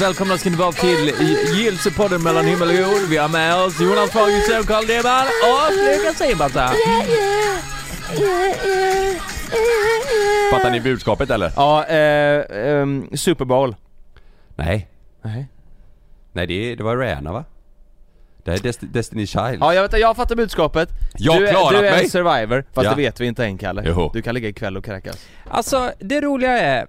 Välkomna ska ni vara till Gillsepodden mellan himmel och jord. Vi har med oss Jonas Fagerström, Carl Deman och Lukas Simbata. Fattar ni budskapet eller? Ja, eh, ehm, Super Bowl. Nej. Nej. Nej det, det var Rihanna va? Det är Desti- Destiny Child. Ja, jag vet jag fattar budskapet. Jag har du, är- klarat du är mig. en survivor, fast Ja. det vet vi inte än Kalle. Jo. Du kan ligga ikväll och kräkas. Alltså, det roliga är,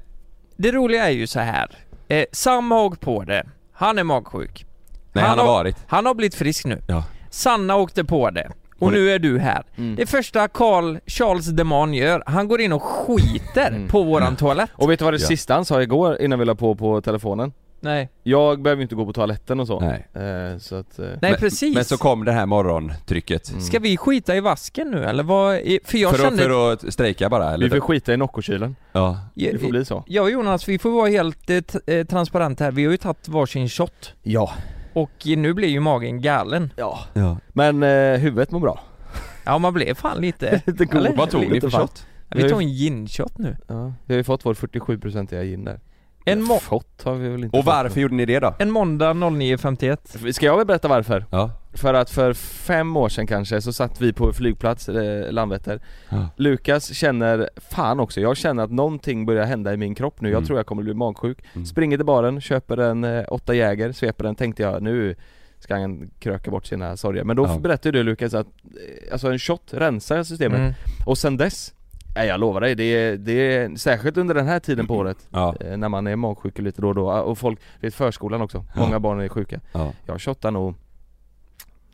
det roliga är ju så här. Eh, Sam har åkt på det. Han är magsjuk. Nej han har varit. Han har blivit frisk nu. Ja. Sanna åkte på det. Och nu är du här. Mm. Det första Carl Charles Deman gör, han går in och skiter Mm. på våran toalett. Och vet du vad det Ja. sista han sa igår innan vi la på på telefonen? Nej. Jag behöver ju inte gå på toaletten och så. Nej. Eh, så att... Eh, Nej men, precis. Men så kom det här morgontrycket. Mm. Ska vi skita i vasken nu eller vad? För jag för, kände... att, för att strejka bara eller? vi får skita i Noccokylen. Ja. Det får bli så. Jag och Jonas, vi får vara helt eh, eh, transparenta här. Vi har ju tagit varsin shot. Ja. Och nu blir ju magen galen. Ja. ja. Men eh, huvudet mår bra. Ja man blev fan lite... Lite god. Vad tog ni för shot? vi tog en gin-shot nu. Ja. Vi har ju fått vår 47-procentiga gin där. En, må- Fått har vi väl inte Och fått. varför gjorde ni det då? en måndag 09.51. Ska jag väl berätta varför? Ja. För att för fem år sedan kanske så satt vi på flygplats, eh, Landvetter Ja. Lukas känner, fan också, jag känner att någonting börjar hända i min kropp nu, jag Mm. tror jag kommer bli magsjuk Mm. Springer till baren, köper en eh, åtta Jäger, sveper den, tänkte jag nu ska han kröka bort sina sorger Men då Ja. berättade du Lukas att, eh, alltså en shot rensar systemet Mm. och sen dess Nej jag lovar dig, det är, det är särskilt under den här tiden på året Ja. eh, När man är magsjuk lite då och då, och folk, vet förskolan också, Ja. många barn är sjuka Ja. Jag shottar nog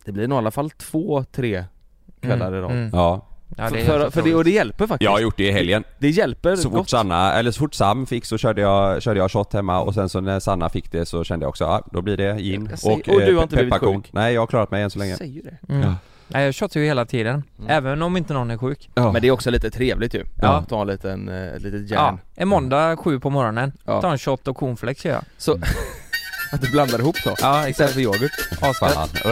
Det blir nog i alla fall två, tre kvällar i rad Mm. ja. Ja, det för, för det, och det hjälper faktiskt Jag har gjort det i helgen. Det hjälper Så fort gott Sanna, eller så fort Sam fick så körde jag, körde jag shot hemma och sen så när Sanna fick det så kände jag också, ja då blir det gin säger- och, och du eh, har inte blivit sjuk? Nej jag har klarat mig än så länge. Säger det Mm. Ja. Nej jag shottar ju hela tiden. Mm. Även om inte någon är sjuk. Ja. Men det är också lite trevligt ju, Ja. ta en liten, eh, ett litet Ja, järn en måndag sju på morgonen. Ja. Ta en shot och cornflakes gör jag. Så, att du blandar ihop så? Ja Istället för yoghurt? Asgött.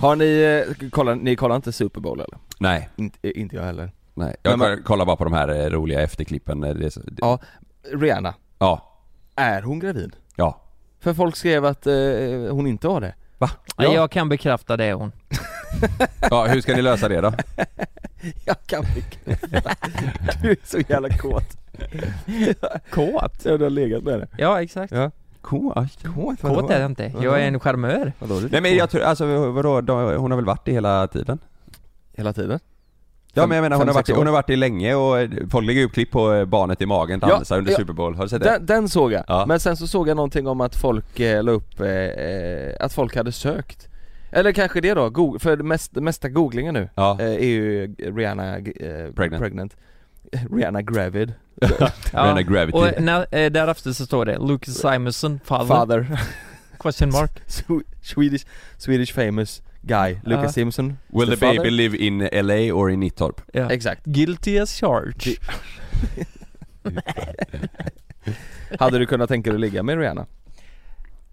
Har ni, eh, kollar, ni kollar inte Super Bowl eller? Nej, Inte, eh, inte jag heller nej. Jag Men kollar bara på de här roliga efterklippen. Det är så, det, Ja, Rihanna, ja. är hon gravid? Ja. För folk skrev att eh, hon inte var det Va? Ja. Jag kan bekräfta det hon. Ja, hur ska ni lösa det då? Jag kan bekräfta Du är så jävla kåt Kåt? Ja du har legat med det Ja exakt. Ja. Kåt? Kåt? Kåt är jag inte. Jag är en charmör. Vadå, Nej men jag tror, alltså vadå, hon har väl varit det hela tiden? Hela tiden? Ja men jag menar hon har, varit, hon har varit det länge och eh, folk lägger upp klipp på eh, barnet i magen Ja, dansa under ja. Super Bowl, har du sett det? Den, den såg jag, Ja. men sen så såg jag någonting om att folk eh, la upp, eh, eh, att folk hade sökt Eller kanske det då, Go- för det mest, mesta googlingen nu Ja, eh, är ju Rihanna eh, Pregnant. pregnant. Rihanna gravid, Rihanna Gravity Och när, eh, därefter så står det Lucas Simonson, father, father, question mark. Swe- Swedish, Swedish famous guy, Lucas Ja. Simpson Will the baby live in LA or in Nittorp? Ja. Exakt, Guilty as charged. hade du kunnat tänka dig att ligga med Rihanna?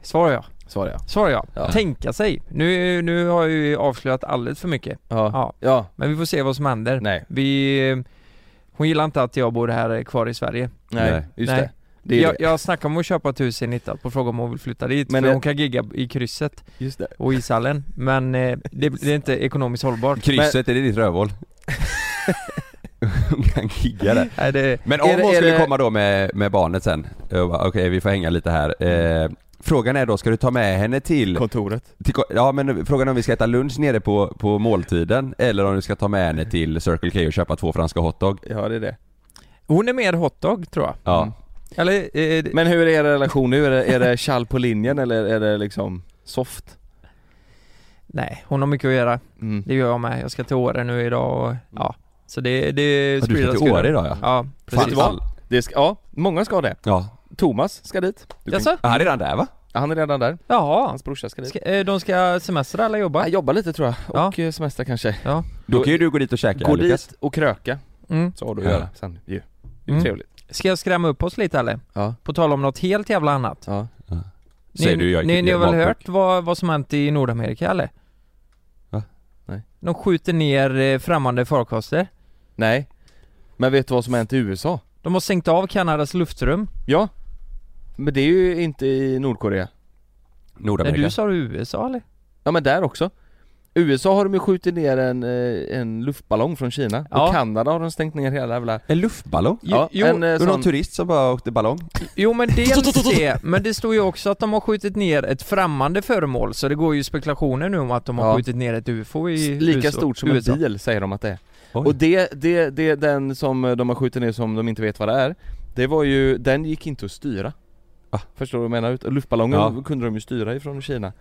Svarar jag. Svarar jag Svarar jag. Ja. Tänka sig. Nu, nu har jag ju avslöjat alldeles för mycket. Ja, Ja. ja, Men vi får se vad som händer. nej, Vi... Hon gillar inte att jag bor här kvar i Sverige. nej, Nej. just Nej. det, det Jag, det. jag snackar om att köpa ett hus i Nittorp och fråga om hon vill flytta dit. Men för det- hon kan gigga i krysset just det och ishallen. Men eh, det, det är inte ekonomiskt hållbart. Krysset, är det ditt rövhål? Hon kan gigga där Nej, det, Men om Är hon skulle komma då med, med barnet sen, okej vi får hänga lite här eh, Frågan är då, ska du ta med henne till, Kontoret till Ja men frågan är om vi ska äta lunch nere på, på måltiden eller om du ska ta med henne till Circle K och köpa två franska hotdog Ja det är det hon är mer hotdog tror jag. Ja, Mm. Eller, eh, det- Men hur är er relation nu? Är det, är det kall på linjen eller är det liksom soft? Nej, hon har mycket att göra. Mm. Det gör jag med. Jag ska till Åre nu idag och ja. Så det, det är Ja, du ska till. Åre idag ja? Ja, precis. vad? Det ska, ja, många ska det. Ja. Thomas ska dit. Du kan- Jaså? Han är redan där va? Han är redan där. Jaha. Hans brorsa ska dit. Ska, eh, de ska semestra eller jobba? Han jobbar lite tror jag, Ja. och eh, semester kanske. Ja. Då kan ju du gå dit och käka Gå dit och kröka, Mm. så har du att Ja. göra sen ju. Det är Mm. trevligt. Ska jag skrämma upp oss lite eller? Ja. På tal om något helt jävla annat. Ja. Säger ni, du jag ni, ni har väl hört vad, vad som hänt i Nordamerika eller? Va? Nej. De skjuter ner eh, främmande farkoster. Nej. Men vet du vad som hänt i USA? De har sänkt av Kanadas luftrum. Ja. Men det är ju inte i Nordkorea. Nej, Nordamerika. du sa USA eller? Ja men där också. USA har de ju skjutit ner en, eh, en luftballong från Kina. Ja. Och Kanada har de stängt ner hela jävla... En luftballong? Ja, jo, en eh, var någon sån... turist som bara åkte ballong? jo men dels det, men det står ju också att de har skjutit ner ett främmande föremål så det går ju spekulationer nu om att de har Ja. skjutit ner ett UFO i Lika USA. stort som USA. en bil säger de att det är. Oj. Och det, det, det, den som de har skjutit ner som de inte vet vad det är Det var ju, den gick inte att styra Va? Förstår du vad jag menar? Luftballongen Ja. kunde de ju styra ifrån Kina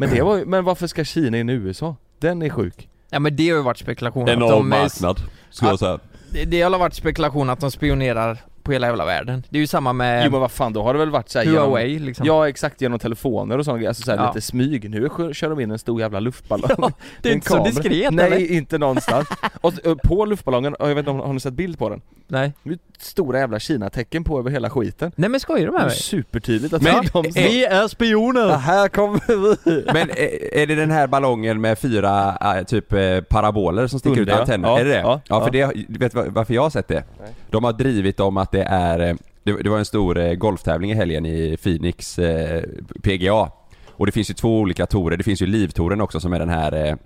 Men det var men varför ska Kina in i USA? Den är sjuk Ja men det har ju varit spekulation att Enorm de, är- marknad, skulle jag säga. det, det har varit spekulation att de spionerar på hela jävla världen. Det är ju samma med Jo men vad fan, då har det väl varit såhär genom, Huawei liksom. Ja exakt, genom telefoner och sånt, alltså såhär Ja. lite smyg Nu kör de in en stor jävla luftballong Ja, det är En inte så kamera. diskret Nej, eller? inte någonstans Och eh, på luftballongen, jag vet inte om, har ni sett bild på den? Nej. Det är stora jävla Kina-tecken på över hela skiten Nej men skojar du Det med är mig? supertydligt att Men- de Vi är spioner! här kommer vi! Men är, är det den här ballongen med fyra äh, typ eh, paraboler som sticker Under, ut antenner? Ja, är det det? ja, Ja, för ja. det, du vet var- varför jag har sett det? Nej. De har drivit om att det är, eh, det, var en stor eh, golftävling i helgen i Phoenix eh, PGA Och det finns ju två olika torer, det finns ju livtoren också som är den här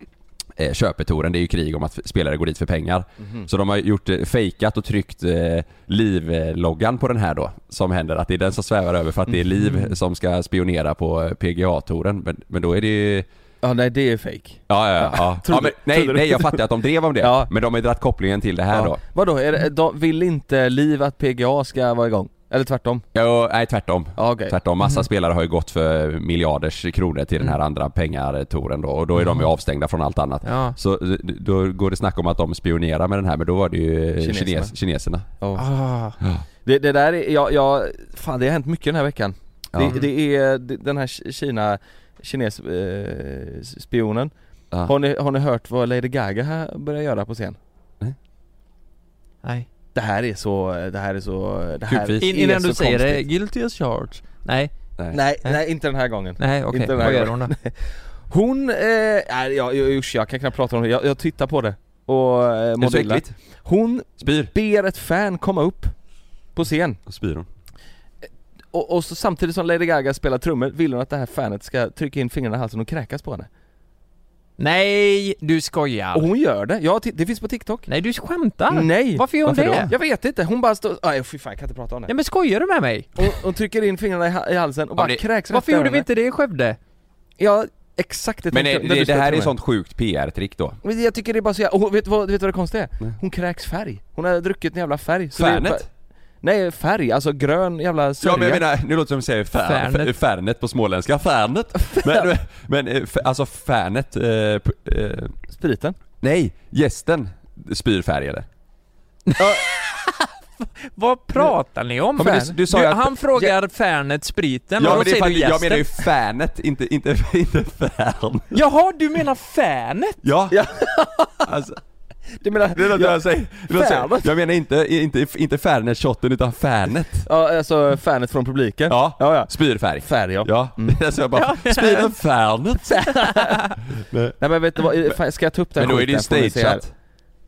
eh, köpetoren, det är ju krig om att spelare går dit för pengar. Mhm. Så de har gjort, fejkat och tryckt eh, livloggan på den här då, som händer, att det är den som svävar över för att det är liv som ska spionera på PGA-touren. Men, men då är det ju Ja nej det är fake Ja, ja, ja. ja. Ja men, nej, nej jag fattar att de drev om det, Ja. men de har ju dragit kopplingen till det här då. Vadå, är det, de, vill inte Liv att PGA ska vara igång? Eller tvärtom? Ja, nej tvärtom. Ja okej Tvärtom, massa spelare har ju gått för miljarders kronor till den här andra pengartouren då och då är de ju avstängda från allt annat. Ja. Så då går det snack om att de spionerar med den här men då var det ju Kineserna. kines, kineserna. Ja. Ah. Det, det där är, jag, jag, fan det har hänt mycket den här veckan Ja. det, det är det, den här Ki- Kina, kines, eh, spionen Ja. har, ni, har ni hört vad Lady Gaga här börjar göra på scen? Nej. Det här är så, det här är så, det här Kupvis. Är innan så du säger det, guilty as charged. Nej, Nej. Nej, nej inte den här gången nej okej. Här Vad gör hon då? Hon, eh, nej jag, usch, jag kan knappt prata om det, jag, jag tittar på det och eh, mår? Hon Spyr. ber ett fan komma upp på scen Och spyr hon. Och, och så samtidigt som Lady Gaga spelar trummor vill hon att det här fanet ska trycka in fingrarna i halsen och kräkas på henne Nej, du skojar. Och hon gör det, ja det finns på TikTok Nej du skämtar? Nej! Varför gör hon Varför det? då? Jag vet inte, hon bara står, nej fy fan jag kan inte prata om det Nej men skojar du med mig? Hon, hon trycker in fingrarna i, ha- i halsen och bara det- kräks Varför gjorde vi inte det i Skövde? Ja, exakt det Men tänkte det, det, här är sånt sjukt PR-trick då. Men jag tycker det är bara så jävla, och vet du vad, vet du vad det konstiga är? Nej. Hon kräks färg, hon har druckit en jävla färg så Färnet? Nej färg, alltså grön jävla sörja Ja men jag menar, nu låter det som att säga fär, Färnet. färnet. färnet på småländska, färnet. Men, men eh, alltså färnet, eh, eh, Spriten nej, gästen spyr färg eller? Vad pratar ni om? Ja, men du- du sa ju att- han frågar Fernet spriten Ja och men då säger du att jag gästen. menar ju färnet, inte, inte, inte färn. Jaha, du menar Fernet? Ja! Ja. Alltså, Du menar, det är något jag säger. Är något jag säger. Jag menar inte, inte, inte färnet-shotten utan färnet. ja alltså fanet från publiken? Ja, Ja, ja. spyrfärg. Färg ja. Ja, det är så jag bara, spyr en färnet. Nej men vet du vad, ska jag ta upp den Men då är det ju stageat.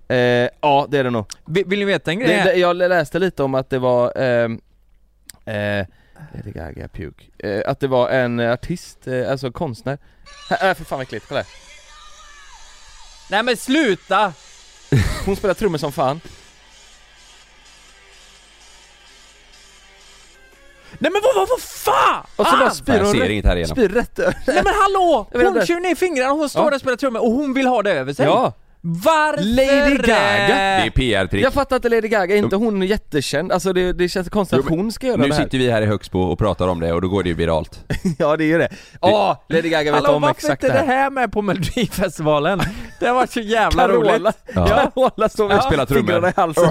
Eh, ja det är det nog. Vill, vill ni veta en grej? det, jag läste lite om att det var, ehm, eh, Lady Gaga Puke, eh, att det var en artist, eh, alltså konstnär Här, äh, för fan vad äckligt, kolla här. Nej men sluta! Hon spelar trummor som fan Nej men vad, vad, vad fan! Och så Ah! bara spyr Jag hon ser inget här igenom. spyr rätt över Nej men hallå! Hon kör ner fingrarna och hon står Ja. där och spelar trummor och hon vill ha det över sig. Ja! Varför? Lady Gaga? Det är PR-trick. Jag fattar inte Lady Gaga, är inte hon jättekänd? Alltså det, det känns konstigt att hon ska göra Nu det här sitter vi här i Högsbo och pratar om det och då går det ju viralt. Ja det är ju det. Åh, Lady Gaga vet Hallå om varför exakt inte det det här. här med på melodifestivalen? Det varit så jävla Carola, roligt. Ja. Carola står med Ja. Spelar trummor. fingrarna i halsen.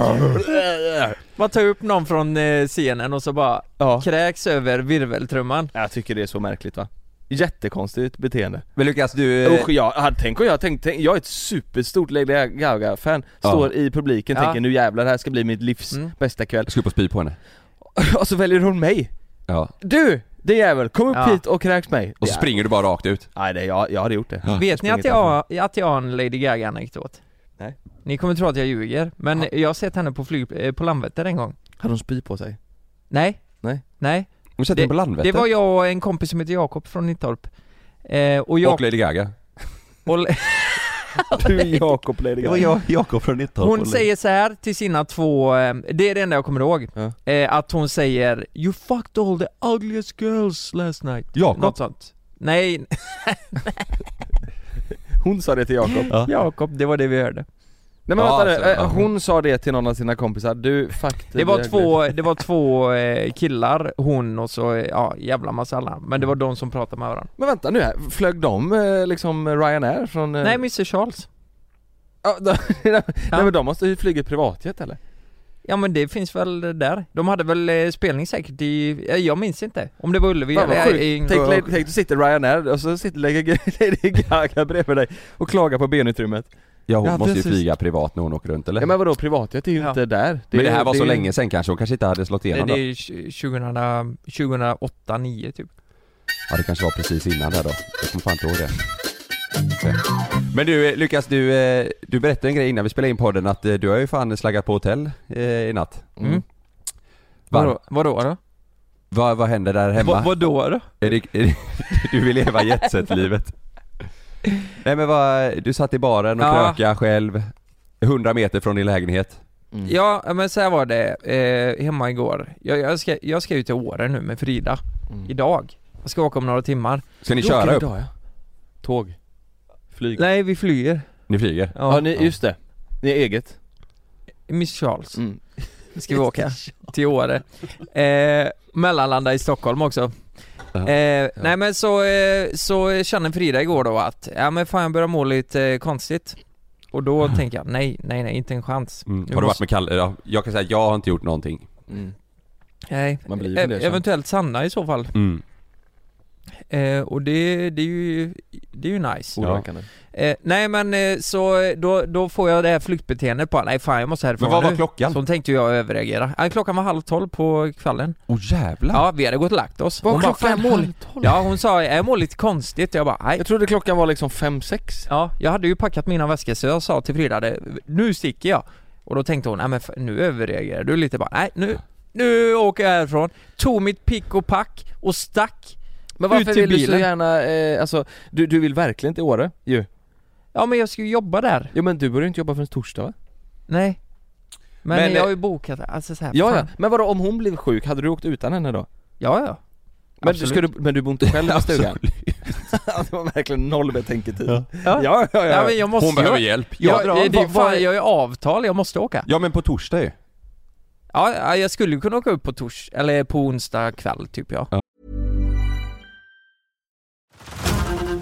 Man tar upp någon från eh, scenen och så bara Ja. kräks över virveltrumman. Jag tycker det är så märkligt va? Jättekonstigt beteende. Men Lukas du... Usch, jag, hade- tänk om jag tänkte, tänk, jag är ett superstort Lady Gaga-fan, Ja. står i publiken Ja. tänker nu jävlar det här ska bli mitt livs Mm. bästa kväll. Jag ska upp och spy på henne. och så väljer hon mig. Ja. Du! Det jävel, kom upp Ja. hit och kräks mig. Och så Ja. springer du bara rakt ut. Nej det, jag, jag hade gjort det. Ja. Vet ni att jag, att jag har en Lady Gaga-anekdot? Nej. Ni kommer tro att jag ljuger, men jag har sett henne på, flyg, eh, på Landvetter en gång. Hade hon spy på sig? Nej. Nej. Nej. Du sätter Det- på Landvetter. Det var jag och en kompis som heter Jakob från Nittorp. Eh, och jag... Och Lady Gaga. Och, Du Jakob Lady Gaga. jag, Jakob från Nittorp. hon säger så här till sina två, eh, det är det enda jag kommer ihåg. Ja. Eh, att hon säger 'You fucked all the ugliest girls last night' Jakob? Något sånt. Nej, Hon sa det till Jakob. Ja. Jakob, det var det vi hörde. Nej men Ja, vänta alltså, ja. hon sa det till någon av sina kompisar, du fuck Det var två, det var två eh, killar, hon och så, eh, ja jävla massa alla. Men det var de som pratade med varandra. Men vänta nu här, flög de eh, liksom Ryanair från... eh, Nej, Mr Charles. ja, de, Nej men de måste ju flyga privatjet eller? Ja men det finns väl där. De hade väl eh, spelning säkert i, jag minns inte. Om det var Ullevi eller... i- Tänk, tänk du sitter Ryanair och så sitter Lady Gaga bredvid dig och klagar på benutrymmet. Ja hon Ja, måste precis. ju flyga privat när hon åker runt eller? Ja men vadå privatjet är ju Ja. inte där. men det här var så länge sen kanske, hon kanske inte hade slått det, igenom det då? är 2000, 2008, 9 typ. Ja det kanske var precis innan där då. Jag kommer fan inte ihåg det. Men du eh, Lukas, du, eh, du berättade en grej innan vi spelade in podden att eh, du har ju fan slaggat på hotell eh, i natt. Mm. Var, Vadå, vadå då? vad, vad händer där hemma? Vad, vadå då? Är det, är det, du vill leva jetset-livet? Nej men vad, du satt i baren och Ja. kröka själv, 100 meter från din lägenhet. Mm. Ja men så här var det, eh, hemma igår. Jag, jag, ska, jag ska ut till Åre nu med Frida, Mm. idag. Jag ska åka om några timmar. Ska ni köra upp? idag, ja. Tåg? Flyg? Nej vi flyger. Ni flyger? Ja, ni, just det. Ni är eget? Miss Charles. Mm. ska vi åka till Åre. Eh, mellanlanda i Stockholm också. Ja. Eh, Nej men så, eh, så kände Frida igår då att, ja men fan jag börjar må lite eh, konstigt. Och då tänker jag, nej, nej, nej, inte en chans. Mm. Har du varit med Kalle? Ja, jag kan säga jag har inte gjort någonting. Mm. Nej, Man blir ju e- fundersam. eventuellt Sanna i så fall. Mm. Eh, och det, det är ju, det är ju nice. Oroväckande. Eh, nej men eh, så då, då får jag det här flyktbeteendet på, nej fan jag måste härifrån Men vad var nu. klockan? Så tänkte jag överreagera. Ja, klockan var halv tolv på kvällen. Åh oh, jävlar! Ja, vi hade gått och lagt oss. Var Hon bara, klockan "Fan, jag mår halv lite-" tolv? Ja, hon sa jag mår lite konstigt. Jag bara, nej. Jag trodde klockan var liksom fem sex Ja, jag hade ju packat mina väskor så jag sa till Frida, nu sticker jag. Och då tänkte hon, nej men nu överreagerar du lite bara, nej nu, nu åker jag härifrån. Tog mitt pick och pack och stack. Men varför vill du så bilen. gärna, eh, alltså du, du vill verkligen till Åre ju? Ja men jag ska ju jobba där. Jo men du börjar inte jobba förrän torsdag va? Nej. Men, Men, jag har eh, ju bokat, alltså så här, Ja, ja, fan. men vadå om hon blev sjuk, hade du åkt utan henne då? Ja, ja. Men, Absolut. ska du, men du bor inte själv i stugan? Det var verkligen noll betänketid Ja. Ja, ja, ja, Ja, men jag måste Hon ju- behöver hjälp. Ja, Jag drar. det, det är Vad- vad fan, är- jag ju avtal, jag måste åka. Ja men på torsdag ju. Ja, ja, jag skulle ju kunna åka upp på tors, eller på onsdag kväll typ ja.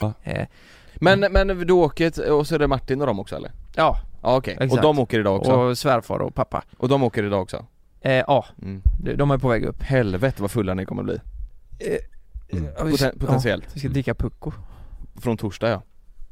Ja. Eh, Men, men du åker, och så är det Martin och dem också eller? ja, Ja okej, och Exakt. de åker idag också? Och, och svärfar och pappa. de åker idag också? Eh, ja, Mm. de, de är på väg upp. Helvete vad fulla ni kommer bli Mm. Ja, vi ska- Poten- Potentiellt, Ja, vi ska dricka pucko. från torsdag ja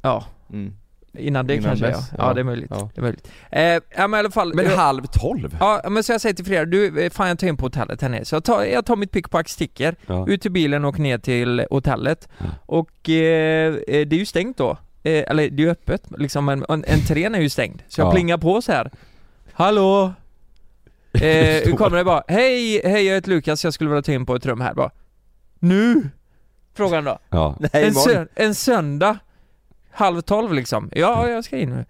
Ja, mm. Innan det Innan kanske dess, ja. ja. det är möjligt. Ja. Det är möjligt. Eh, ja men i alla fall. Men halv tolv? Ja men så jag säger till Frida, du, eh, fan jag tar in på hotellet här nere. Så jag tar, jag tar mitt pick pack, sticker, Ja. ut till bilen och åker ner till hotellet. Ja. Och eh, eh, det är ju stängt då. Eh, eller det är ju öppet, liksom men en, entrén är ju stängd. Så jag Ja. plingar på så här. Hallå? Eh, kommer det bara, hej, hej jag heter Lukas, jag skulle vilja ta in på ett rum här bara. Nu? Frågan då. Ja. Nej En, sö- en söndag, halv tolv liksom. Ja, jag ska in nu.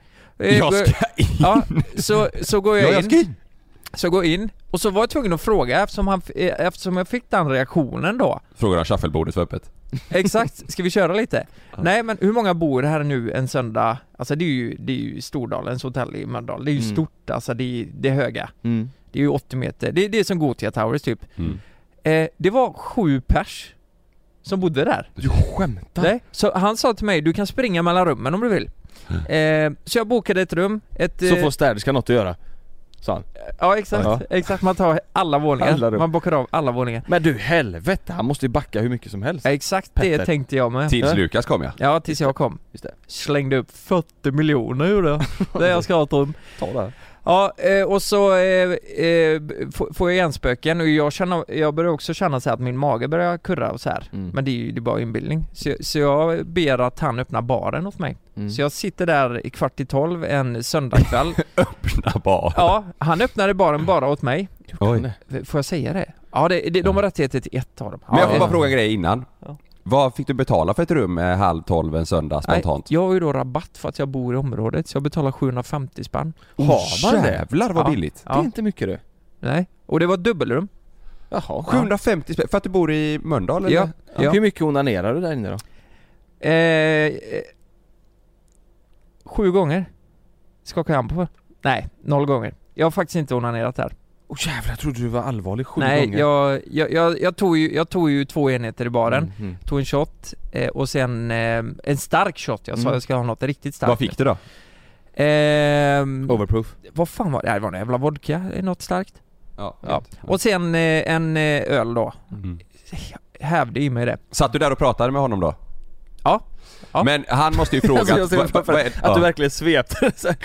Eh, Jag ska in! Ja, så, så går jag Ja, in. jag ska in! Så jag går in, och så var jag tvungen att fråga eftersom, han, eh, eftersom jag fick den reaktionen då Frågar om shufflebordet var öppet. Exakt, ska vi köra lite? Nej men hur många bor här nu en söndag? Alltså det är ju, det är ju Stordalens hotell i Mölndal, det är ju Mm. stort alltså, det är, det är höga Mm. Det är ju 80 meter, det, det är som Gothia Towers typ Mm. eh, Det var sju pers Som bodde där Du skämtar? Nej, så han sa till mig, du kan springa mellan rummen om du vill eh, Så jag bokade ett rum, ett... Så eh, får städerskan något att göra? Sa han Ja exakt, Ja. exakt man tar alla våningar, Alla rum. man bockar av alla våningar Men du helvete, han måste ju backa hur mycket som helst Ja, Exakt det Petter. tänkte jag med Tills. Lukas kom ja. Ja, tills jag kom. Just det. Slängde upp 40 miljoner gjorde jag. Det jag ska ha ett rum. Ta det Ja, eh, och så eh, eh, får jag hjärnspöken och jag känner, jag börjar också känna så att min mage börjar kurra och så här. Mm. Men det är ju det är bara inbildning. Så, så jag ber att han öppnar baren åt mig. Mm. Så jag sitter där i kvart i tolv en söndagkväll. Öppna bar. ja, han öppnade baren bara åt mig. Oj. Får jag säga det? Ja, det, det, de har rättigheter till ett av dem. Men jag får bara fråga en grej innan. Ja. Vad fick du betala för ett rum eh, halv tolv en söndag spontant? Nej, jag har ju då rabatt för att jag bor i området så jag betalar 750 spänn. Har man det? Jävlar vad Ja. billigt! Det är Ja. inte mycket du Nej, och det var ett dubbelrum. Jaha 750 spänn, för att du bor i Mölndal eller? Ja, ja. Hur mycket onanerar du där inne då? Eh, eh, sju gånger skakar jag hand på. Nej, noll gånger. Jag har faktiskt inte onanerat där. Åh oh, jävlar, jag trodde du var allvarlig sju Nej, gånger jag, jag, jag, jag, tog ju, jag tog ju två enheter i baren. Mm, mm. Tog en shot eh, och sen eh, en stark shot. Jag sa Mm. jag ska ha något riktigt starkt. Vad fick du då? Ehm, Overproof vad fan var det? Det var en jävla vodka, eh, något starkt. Ja. Ja. Och sen eh, en eh, öl då. Mm. Jag hävde i mig det. Satt du där och pratade med honom då? Ja. Ja. Men han måste ju fråga... Alltså, jag ser vad- framför vad är- Att ja. du verkligen svepte så här.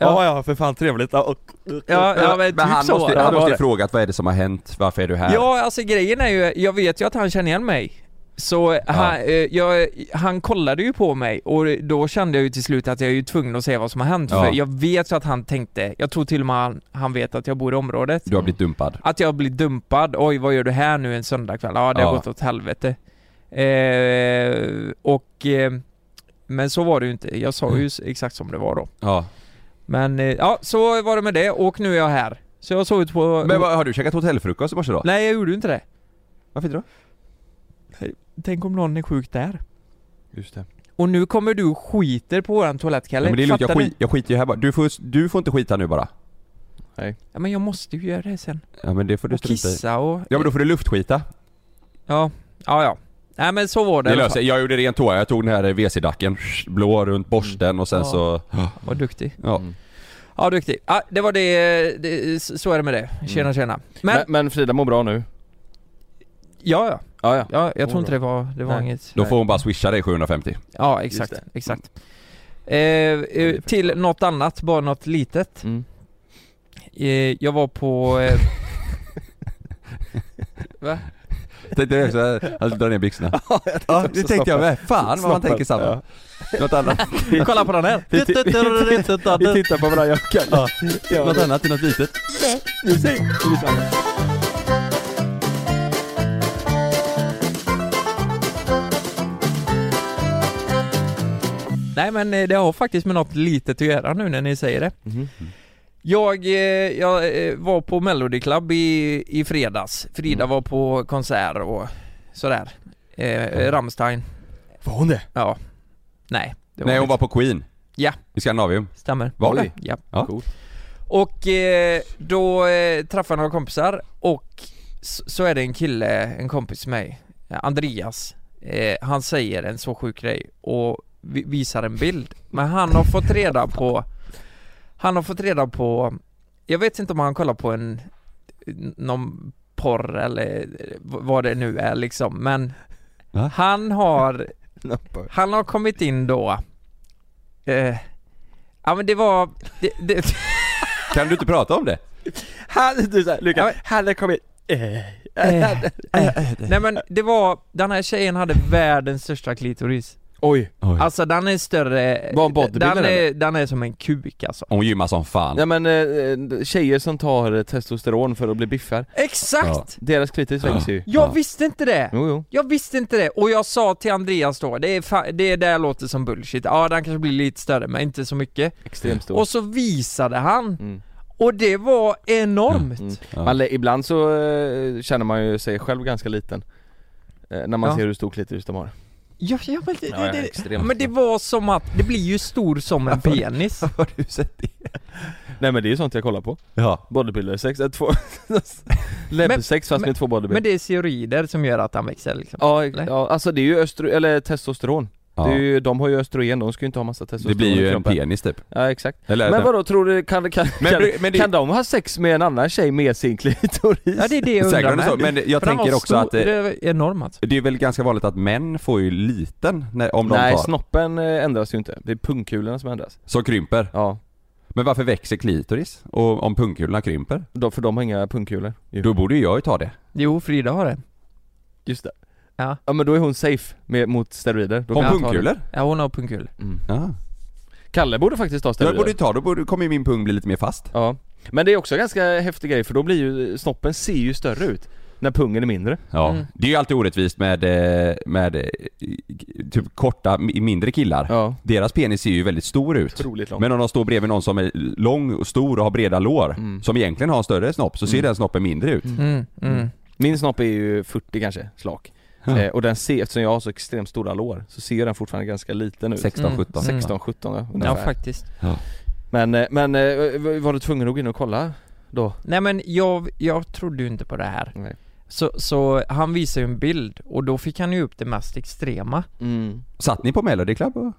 Ja ja, för fan trevligt ja, Ja, ja men, typ Men han så. måste, Ja, han måste ju frågat vad är det som har hänt? Varför är du här? Ja, alltså grejen är ju, jag vet ju att han känner igen mig. Så han, eh, jag, han kollade ju på mig och då kände jag ju till slut att jag är ju tvungen att se vad som har hänt Ja. för jag vet ju att han tänkte, jag tror till och med han, han vet att jag bor i området. Du har blivit dumpad. Att jag blir dumpad, oj vad gör du här nu en söndagkväll? Ja det har Ja. gått åt helvete. Eh, och, eh, men så var det ju inte, jag sa ju s- exakt som det var då. Ja. Men eh, ja, så var det med det och nu är jag här. Så jag har sovit på... Men vad, har du käkat hotellfrukost i morse då? Nej jag gjorde ju inte det. Varför inte då? Tänk om någon är sjuk där. Just det Och nu kommer du och skiter på våran toalett Kalle. Ja, men det är lugnt, jag, Fattar skit, jag skiter ju här bara. Du får, du får inte skita nu bara. ni? Ja men jag måste ju göra det sen. Ja men det får du Och strunta i. kissa och... Ja men då får du luftskita. Ja, ja ja. Nej men så var det, Det fall. Jag gjorde rent toa, jag tog den här WC-dacken, blå runt borsten och sen Ja. så... Vad duktig. Ja. Mm. Ja duktig. Ja det var det, det så är det med det. Tjena Mm. tjena. Men, Men, men Frida mår bra nu? ja ja. Ja ja Ja, jag tror inte det var, det var Nej. inget. Då får hon bara swisha dig 750. Ja exakt, exakt. Eh, eh, till något annat, bara något litet. mm. Eh, jag var på... Eh, Va? Tänkte jag också, han drar ner byxorna. Ja det tänkte jag med. Fan vad man tänker samma. Något annat? Kolla på den här! Vi, ti- vi tittar på varandra Jocke ja. ja. Något annat, något litet? Musik! Nej men eh, det har faktiskt med något litet att göra nu när ni säger det. Mhm. Jag, eh, jag eh, var på Melody Club i, i fredags. Frida Mm. var på konsert och sådär. Eh, Rammstein. Var hon det? Ja. Nej. Det Nej hon inte. var på Queen. Ja. I Skandinavium. Stämmer. Var det? Oj. Ja. Ja. Coolt. Och eh, då eh, träffade jag några kompisar och så, så är det en kille, en kompis med mig, Andreas, eh, han säger en så sjuk grej och vi- visar en bild. Men han har fått reda på, han har fått reda på, jag vet inte om han kollar på en, någon porr eller vad det nu är liksom, men Va? han har, han har kommit in då, eh, ja men det var, det, det, Kan du inte prata om det? Han, du såhär, Ja, Lukas, men- han har kommit eh, Eh, Nej men det var, den här tjejen hade världens största klitoris Oj, Alltså den är större, Var hon bodybuilder, den är, eller? den är som en kuk alltså Hon gymmar som fan. ja men eh, tjejer som tar eh, testosteron för att bli biffar Exakt! Deras klitoris Ja. växer ju Jag Ja. visste inte det! Jo jo Jag visste inte det, och jag sa till Andreas då, det, är fa- det där låter som bullshit, ja den kanske blir lite större men inte så mycket Extremt stor Och så visade han, mm. och det var enormt! Mm. Ja. Man, lä- ibland så eh, känner man ju sig själv ganska liten eh, När man Ja. ser hur stor klitoris de har Ja, ja, men, det, Ja, ja, det, det, extremt men det var som att, det blir ju stor som en penis Har du sett det? Nej men det är ju sånt jag kollar på Ja. Bodybuilder-sex, äh, två Läbbsex fast men- med två bodybuilder Men det är steroider som gör att han växer liksom Ja, eller? ja, alltså det är ju östro, eller testosteron ja. det är ju, De har ju östrogen, de ska ju inte ha massa testosteron Det blir ju en penis typ. Ja exakt Eller, Men vadå, tror du, kan, kan, Men- kan, men det- kan de ha sex med en annan tjej med sin klitoris? Ja det är det jag Säkert undrar är det så, med. men jag För tänker också stor, att det- det är enorm alltså. Det är väl ganska vanligt att män får ju liten när, om de Nej, tar, snoppen eh, ändras ju inte, det är pungkulorna som ändras som krymper. Ja, Men varför växer klitoris? Och om pungkulorna krymper? då, för de har inga pungkulor ju. Då borde ju jag ju ta det. Jo, Frida har det. Just det Ja. Ja men då är hon safe med, mot steroider, då kan hon pungkulor? Ja, hon har pungkul. det. Mm. Ja. Kalle borde faktiskt ta steroider borde ju ta, då borde, kommer ju min pung bli lite mer fast. Ja, men det är också ganska häftig grej för då blir ju, snoppen ser ju större ut när pungen är mindre Ja, Mm. det är ju alltid orättvist med, eh, med eh, typ korta, mi- mindre killar. Ja, Deras penis ser ju väldigt stor ut. Men om de står bredvid någon som är lång och stor och har breda lår, Mm. som egentligen har en större snopp, så ser Mm. den snoppen mindre ut. Mm, mm. Min snopp är ju 40 kanske, slak Ja. eh, Och den ser, eftersom jag har så extremt stora lår, så ser den fortfarande ganska liten ut 16, Mm. 17. 16, 17 ja, Ja, ungefär. faktiskt. Men, eh, men eh, var du tvungen att gå in och kolla då? Nej men jag, jag trodde ju inte på det här. Nej. Så, så han visade ju en bild och då fick han ju upp det mest extrema. Mm. Satt ni på Melody Club?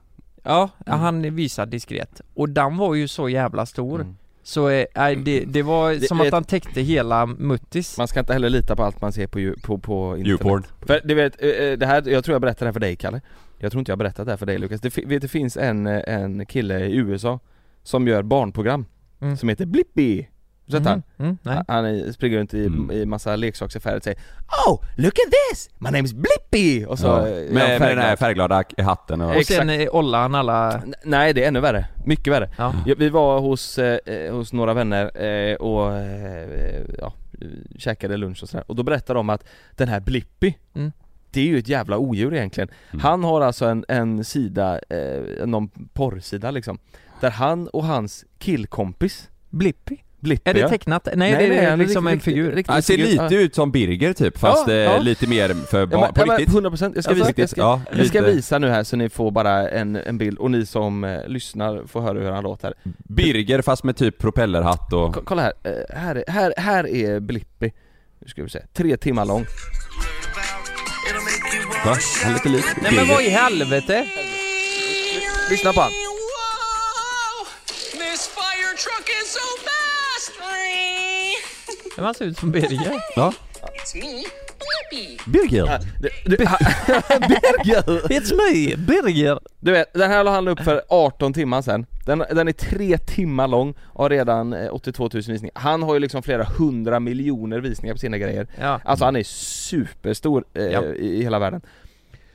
Ja, Mm. han visade diskret. Och den var ju så jävla stor. Mm. Så eh, nej, det, det var som det- att han täckte hela muttis. Man ska inte heller lita på allt man ser på, på, på internet Youporn. För du vet, eh, eh, det här, jag tror jag berättade det här för dig Kalle Jag tror inte jag har berättat det här för dig Lukas. Det, vet, det finns en, en kille i USA som gör barnprogram Mm. som heter Blippi Har du sett han? Mm, mm, nej. Han är- springer runt i, Mm. i massa leksaksaffärer och säger Oh, look at this! My name is Blippi! Och så Ja. Med, han med den här färgglada hatten och... Och sen eh, ollar han alla... Nej det är ännu värre, mycket värre Ja. ja, Vi var hos, eh, eh, hos några vänner eh, och eh, ja, käkade lunch och sådär och då berättade de att den här Blippi Mm. Det är ju ett jävla odjur egentligen Mm. Han har alltså en, en sida, eh, någon porrsida liksom Där han och hans killkompis Blippi? Blippi Är det ja. tecknat? Nej, det är han liksom en riktigt- figur. riktigt Han ser figur. lite Ja. ut som Birger typ, fast Ja, eh, ja. lite mer för Ja, barn, men, på ja, men riktigt. 100% jag ska Alltså, visa, jag ska, ja, jag ska visa nu här så ni får bara en, en bild och ni som eh, lyssnar får höra hur han låter Birger fast med typ propellerhatt och... Ko- Kolla här, eh, här, är- här, här är Blippi Nu ska vi se, tre timmar lång Va? Han är lite lik Nej men vad i helvete? Lyssna på han This fire truck is so fast! Men han ser ut som Birger. Ja. It's me, Blippi. Birger! du, Birger! It's me, Birger! Du vet, den här la han upp för 18 timmar sen Den, den är tre timmar lång och har redan eh, 82 000 visningar Han har ju liksom flera hundra miljoner visningar på sina grejer Ja. Alltså han är superstor eh, Ja. i, i hela världen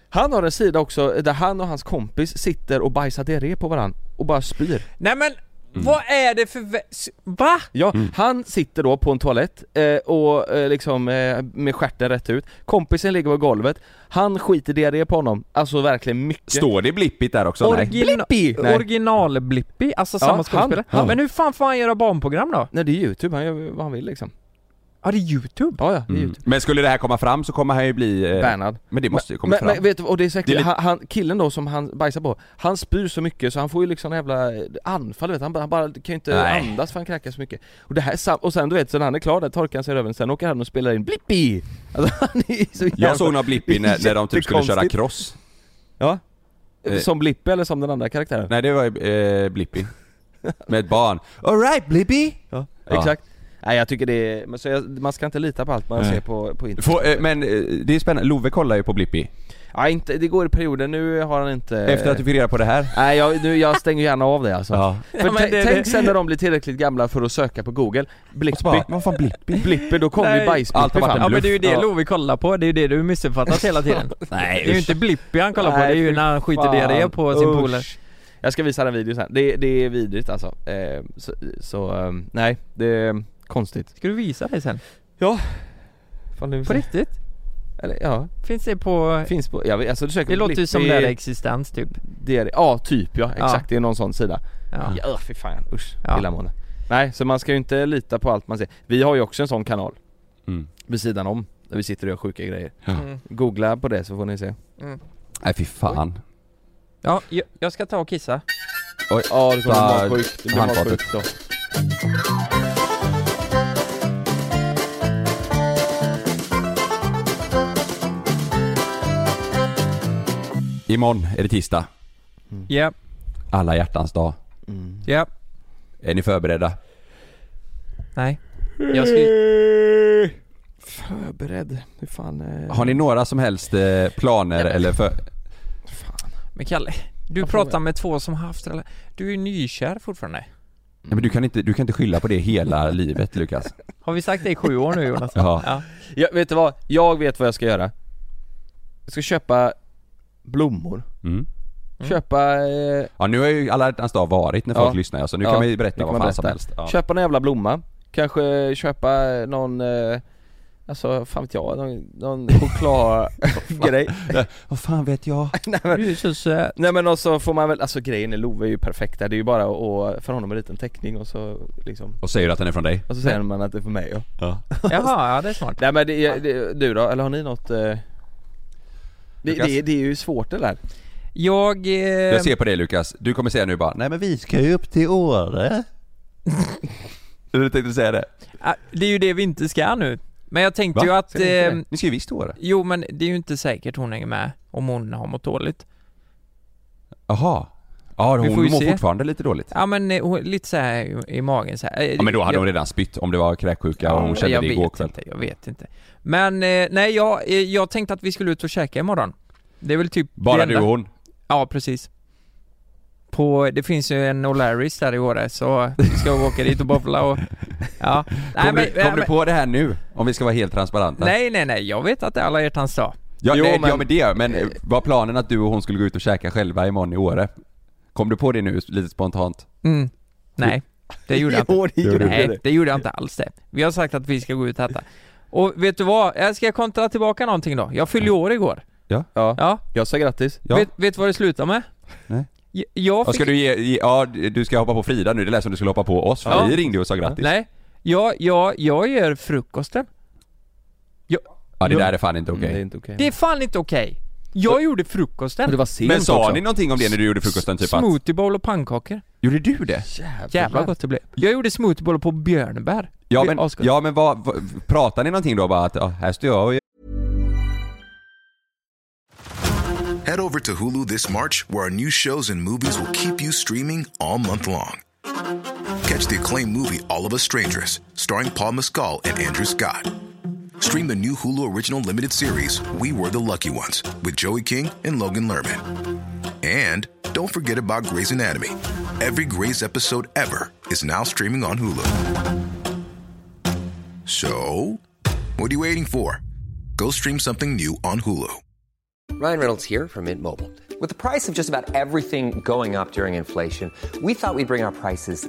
Han har en sida också där han och hans kompis sitter och bajsar diarré på varandra och bara spyr Nej men, vad är det för... vä- Va? Ja, han sitter då på en toalett eh, och eh, liksom eh, med stjärten rätt ut Kompisen ligger på golvet Han skiter diarré på honom, alltså verkligen mycket Står det blippigt där också? Nej. Origina- Blippi! Original-Blippi, alltså Ja, samma han- skådespelare? han. Men hur fan får han göra barnprogram då? Nej det är youtube, han gör vad han vill liksom Ja det är youtube. Ja ja, det är Mm. Youtube. Men skulle det här komma fram så kommer han ju bli... Eh, Bannad. Men det måste ju komma men, fram. men vet du, och det är så Det är han, han, killen då som han bajsar på, han spyr så mycket så han får ju liksom jävla anfall vet du. han, bara- han bara kan ju inte Nej. andas för han kräkas så mycket Och det här är sam- och sen du vet, så när han är klar där torkar han sig i röven, sen åker han och spelar in Blippi! Alltså han är så jävla... Jag såg några Blippi när, när de typ skulle köra cross. Ja? Eh. Som Blippi eller som den andra karaktären? Nej det var eh, Blippi. Med ett barn. Alright Blippi! Ja, Ja. exakt Nej jag tycker det är, men så jag, man ska inte lita på allt man Nej. ser på, på internet Få, eh, men eh, det är spännande, Love kollar ju på Blippi. Ja inte, det går i perioder, nu har han inte Efter att du fick reda på det här. Nej jag, nu, jag stänger gärna av det alltså Ja. För Ja, det- tänk det- sen när de blir tillräckligt gamla för att söka på google Blippi, bara, vad fan Blippi? Blippi, då kommer ju Nej. bajsblippi fram. Ja men det är ju det Ja. Love kollar på, det är ju det du missuppfattat hela tiden. Nej Det är ju inte Blippi han kollar på, det är ju när han skiter diarré på sin polare. Jag ska visa den videon sen, det, det är vidrigt alltså eh, Så, så eh, nej, det är konstigt Ska du visa det sen? Fan, det, På riktigt? Eller, ja, Finns det på... finns på, vet, alltså Det låter ju som det är existens typ. det är, Ja, typ ja, Ja. exakt, det är någon sån sida Ja. Ja, fy fan usch, Ja. illamående Nej, så man ska ju inte lita på allt man ser Vi har ju också en sån kanal Mm. vid sidan om, där vi sitter och gör sjuka grejer Mm. Googla på det så får ni se Nej fy fan. Ja, jag, jag ska ta och kissa. Oj. Ja det kommer magsjukt, det blir magsjukt då Imorgon är det tisdag. Ja, Alla hjärtans dag. mm. ja, Är ni förberedda? nej. Jag ska Förberedd, hur fan eh... Har ni några som helst eh, planer eller för... Fan. Men Kalle, du Jag pratar med två som haft rela- Du är ju nykär fortfarande. Ja, men du kan inte, du kan inte skylla på det hela livet Lukas. Har vi sagt det i sju år nu Jonas? Ja. ja. Ja, vet du vad? Jag vet vad jag ska göra Jag ska köpa blommor Mm. Köpa, eh, Ja nu har ju alla hjärtans dag varit när Ja. folk lyssnar så nu Ja, kan vi det berätta kan vad fan som berätta. helst. Ja. köpa någon jävla blomma Kanske köpa någon, eh, alltså fan vet jag, någon, någon chokladgrej Vad fan vet jag? Nej men, Du är så söt. nej men och så får man väl, alltså grejen är Love är ju perfekt där, det är ju bara att, för honom en liten teckning och så liksom Och säger du att den är från dig? Och så säger man att det är för mig ja. Ja. Jaha, ja det är smart. Nej men det, det, du då, eller har ni något? Eh, det, det, det är ju svårt det där Jag... Eh, Jag ser på dig Lukas, du kommer säga nu bara Nej men vi ska ju upp till Åre Du tänkte säga det? ah, det är ju det vi inte ska nu. Men jag tänkte Va? ju att... Eh? Ni ska ju visst till Åre? jo men det är ju inte säkert hon hänger med om hon har mått dåligt. Jaha Ja Vi hon får ju mår se. fortfarande lite dåligt Ja men eh, hon, lite så här i, i magen så här. Eh, Ja men då hade jag, hon redan spytt om det var kräksjuka och hon kände jag det igår vet kväll inte, jag vet inte. Men eh, nej jag, eh, jag tänkte att vi skulle ut och käka imorgon. Det är väl typ Bara du enda- och hon? Ja precis. På, det finns ju en O'Larrys där i Åre så vi ska åka dit och bowla och... Ja. Kom, men, du, kom du på det här nu? Om vi ska vara helt transparenta? Nej nej nej, jag vet att det är alla hjärtans dag. Ja, Jo, nej, men- ja men det, men eh, var planen att du och hon skulle gå ut och käka själva imorgon i Åre? Kom du på det nu lite spontant? Mm. Nej, det gjorde jag inte. Jo, det gjorde Nej, det. det gjorde jag inte alls det. Vi har sagt att vi ska gå ut och äta. Och vet du vad? Jag ska kontra tillbaka någonting då. Jag fyllde år igår. Ja, Ja. jag sa grattis Ja. Vet, vet du vad det slutar med? Nej. Jag, jag fick... ska du ge, ge, ja du ska hoppa på Frida nu, det lät som du skulle hoppa på oss för Ja. vi ringde och sa grattis Nej. Jag, jag, jag gör frukosten. Jag, Ja det Ja. där är fan inte okej Mm, Det är inte det är fan inte okej. Jag gjorde frukosten. Men det var sent Men sa också. ni någonting om det när du gjorde frukosten typ att, Smoothie bowl och pannkakor. gjorde du det? Jävlar vad gott det blev. Jag gjorde smoothie bowl på björnbär. Ja men, asgott. ja, men vad, vad, pratar ni någonting då bara att, ja, här står jag och Head over to Hulu this March, where our new shows and movies will keep you streaming all month long. Catch the acclaimed movie All of Us Strangers, starring Paul Mescal and Andrew Scott. Stream the new Hulu original limited series We Were the Lucky Ones with Joey King and Logan Lerman. And don't forget about Grey's Anatomy. Every Grey's episode ever is now streaming on Hulu. So, what are you waiting for? Go stream something new on Hulu. Ryan Reynolds here from Mint Mobile. With the price of just about everything going up during inflation, we thought we'd bring our prices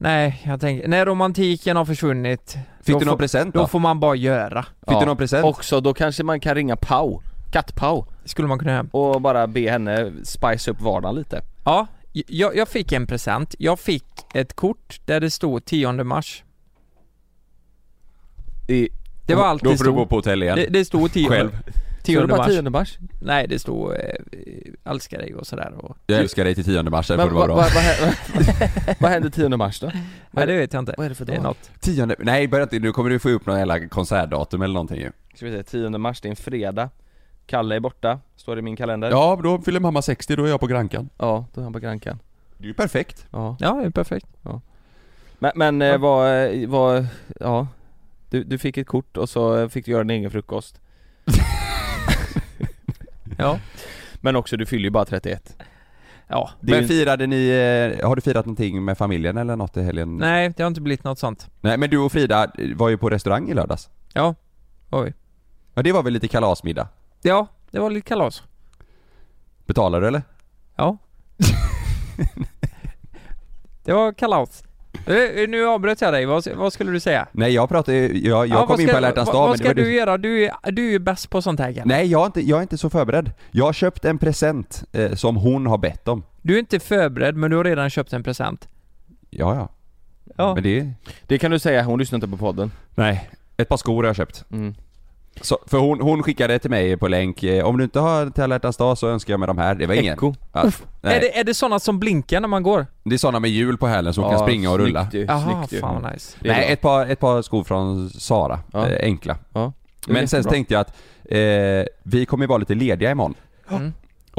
Nej, jag tänker, när romantiken har försvunnit Fick då du någon får- present Då då? får man bara göra. Fick du någon present? Också, då kanske man kan ringa Pau, katt-Pau Skulle man kunna göra. och bara be henne spice upp vardagen lite Ja, jag, jag fick en present. Jag fick ett kort där det stod 10 mars. I, Det var allt Då det får du gå stod. på hotell igen. Det, det stod 10 Själv. 10 så det bara mars. 10 mars? Nej, det stod eh, älskar dig och sådär och... Jag älskar dig till 10 mars, det får Men det vad vara va, bra. va, vad händer 10 mars då? Nej det vet jag inte. Vad är det för Det är dag? något. 10, nej börja inte, nu kommer du få upp någon jävla konsertdatum eller någonting ju. Ska vi se, 10 mars, det är en fredag Kalle är borta, står det i min kalender Ja, då fyller mamma 60, då är jag på Grankan. Ja, då är han på Grankan Det är ju perfekt. Ja, Ja, det är perfekt. men, men eh, vad, eh, vad, ja du, du fick ett kort och så fick du göra din egen frukost Ja. Men också, du fyller ju bara 31 Ja. Det men ju- firade ni, eh, har du firat någonting med familjen eller något i helgen? Nej, det har inte blivit något sånt. Nej men du och Frida var ju på restaurang i lördags. Ja. Oj. Ja det var väl lite kalasmiddag? Ja, det var lite kalas. Betalar du eller? Ja. det var kalas. Eh, Nu avbröt jag dig, vad, vad skulle du säga? Nej jag pratade, jag, jag Ja, kom in på alla hjärtans dag Vad ska du göra? Du är, du är ju bäst på sånt här Kalle. Nej jag är, inte, jag är inte så förberedd. Jag har köpt en present eh, som hon har bett om. Du är inte förberedd men du har redan köpt en present. Ja ja. Ja. Men det, Det kan du säga, hon lyssnar inte på podden nej. Ett par skor har jag köpt. mm. Så, för hon, hon skickade till mig på länk, eh, om du inte har till alla hjärtans dag så önskar jag mig de här. Det var ingen. Echo. Ja, Är det, är det såna som blinkar när man går? Det är sådana med hjul på hälen som kan springa och rulla. ju, snyggt ju. fan vad nice. Nej, bra. ett par, ett par skor från Sara, Ja. eh, enkla. Ja, Men sen tänkte jag att eh, vi kommer ju vara lite lediga imorgon. Mm.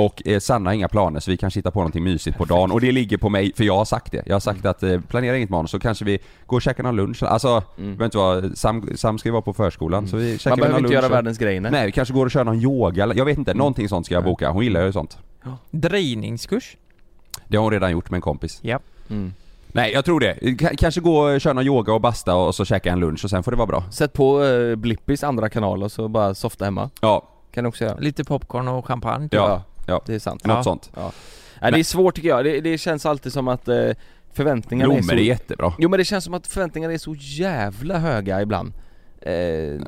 Och eh, Sanna har inga planer så vi kanske hittar på någonting mysigt på dagen och det ligger på mig, för jag har sagt det. Jag har sagt att eh, planera inget imorgon så kanske vi går och käkar någon lunch. Alltså, Mm. inte vara, Sam, Sam ska ju vara på förskolan så vi käkar Man behöver någon inte lunch. göra världens grej nej. Nej, vi kanske går och kör någon yoga jag vet Mm. inte, någonting sånt ska jag boka. Hon gillar ju sånt. Drejningskurs? Det har hon redan gjort med en kompis. Ja. Mm. Nej, jag tror det. K- kanske gå och köra någon yoga och basta och så käka en lunch och sen får det vara bra. Sätt på uh, Blippis andra kanal och så bara softa hemma Ja, Kan du också göra Lite popcorn och champagne? typ. ja, ja. Det är sant Något Ja. sånt. Nej, det är svårt tycker jag, det, det känns alltid som att uh, förväntningarna är Blommor så... är jättebra. Jo men det känns som att förväntningarna är så jävla höga ibland eh,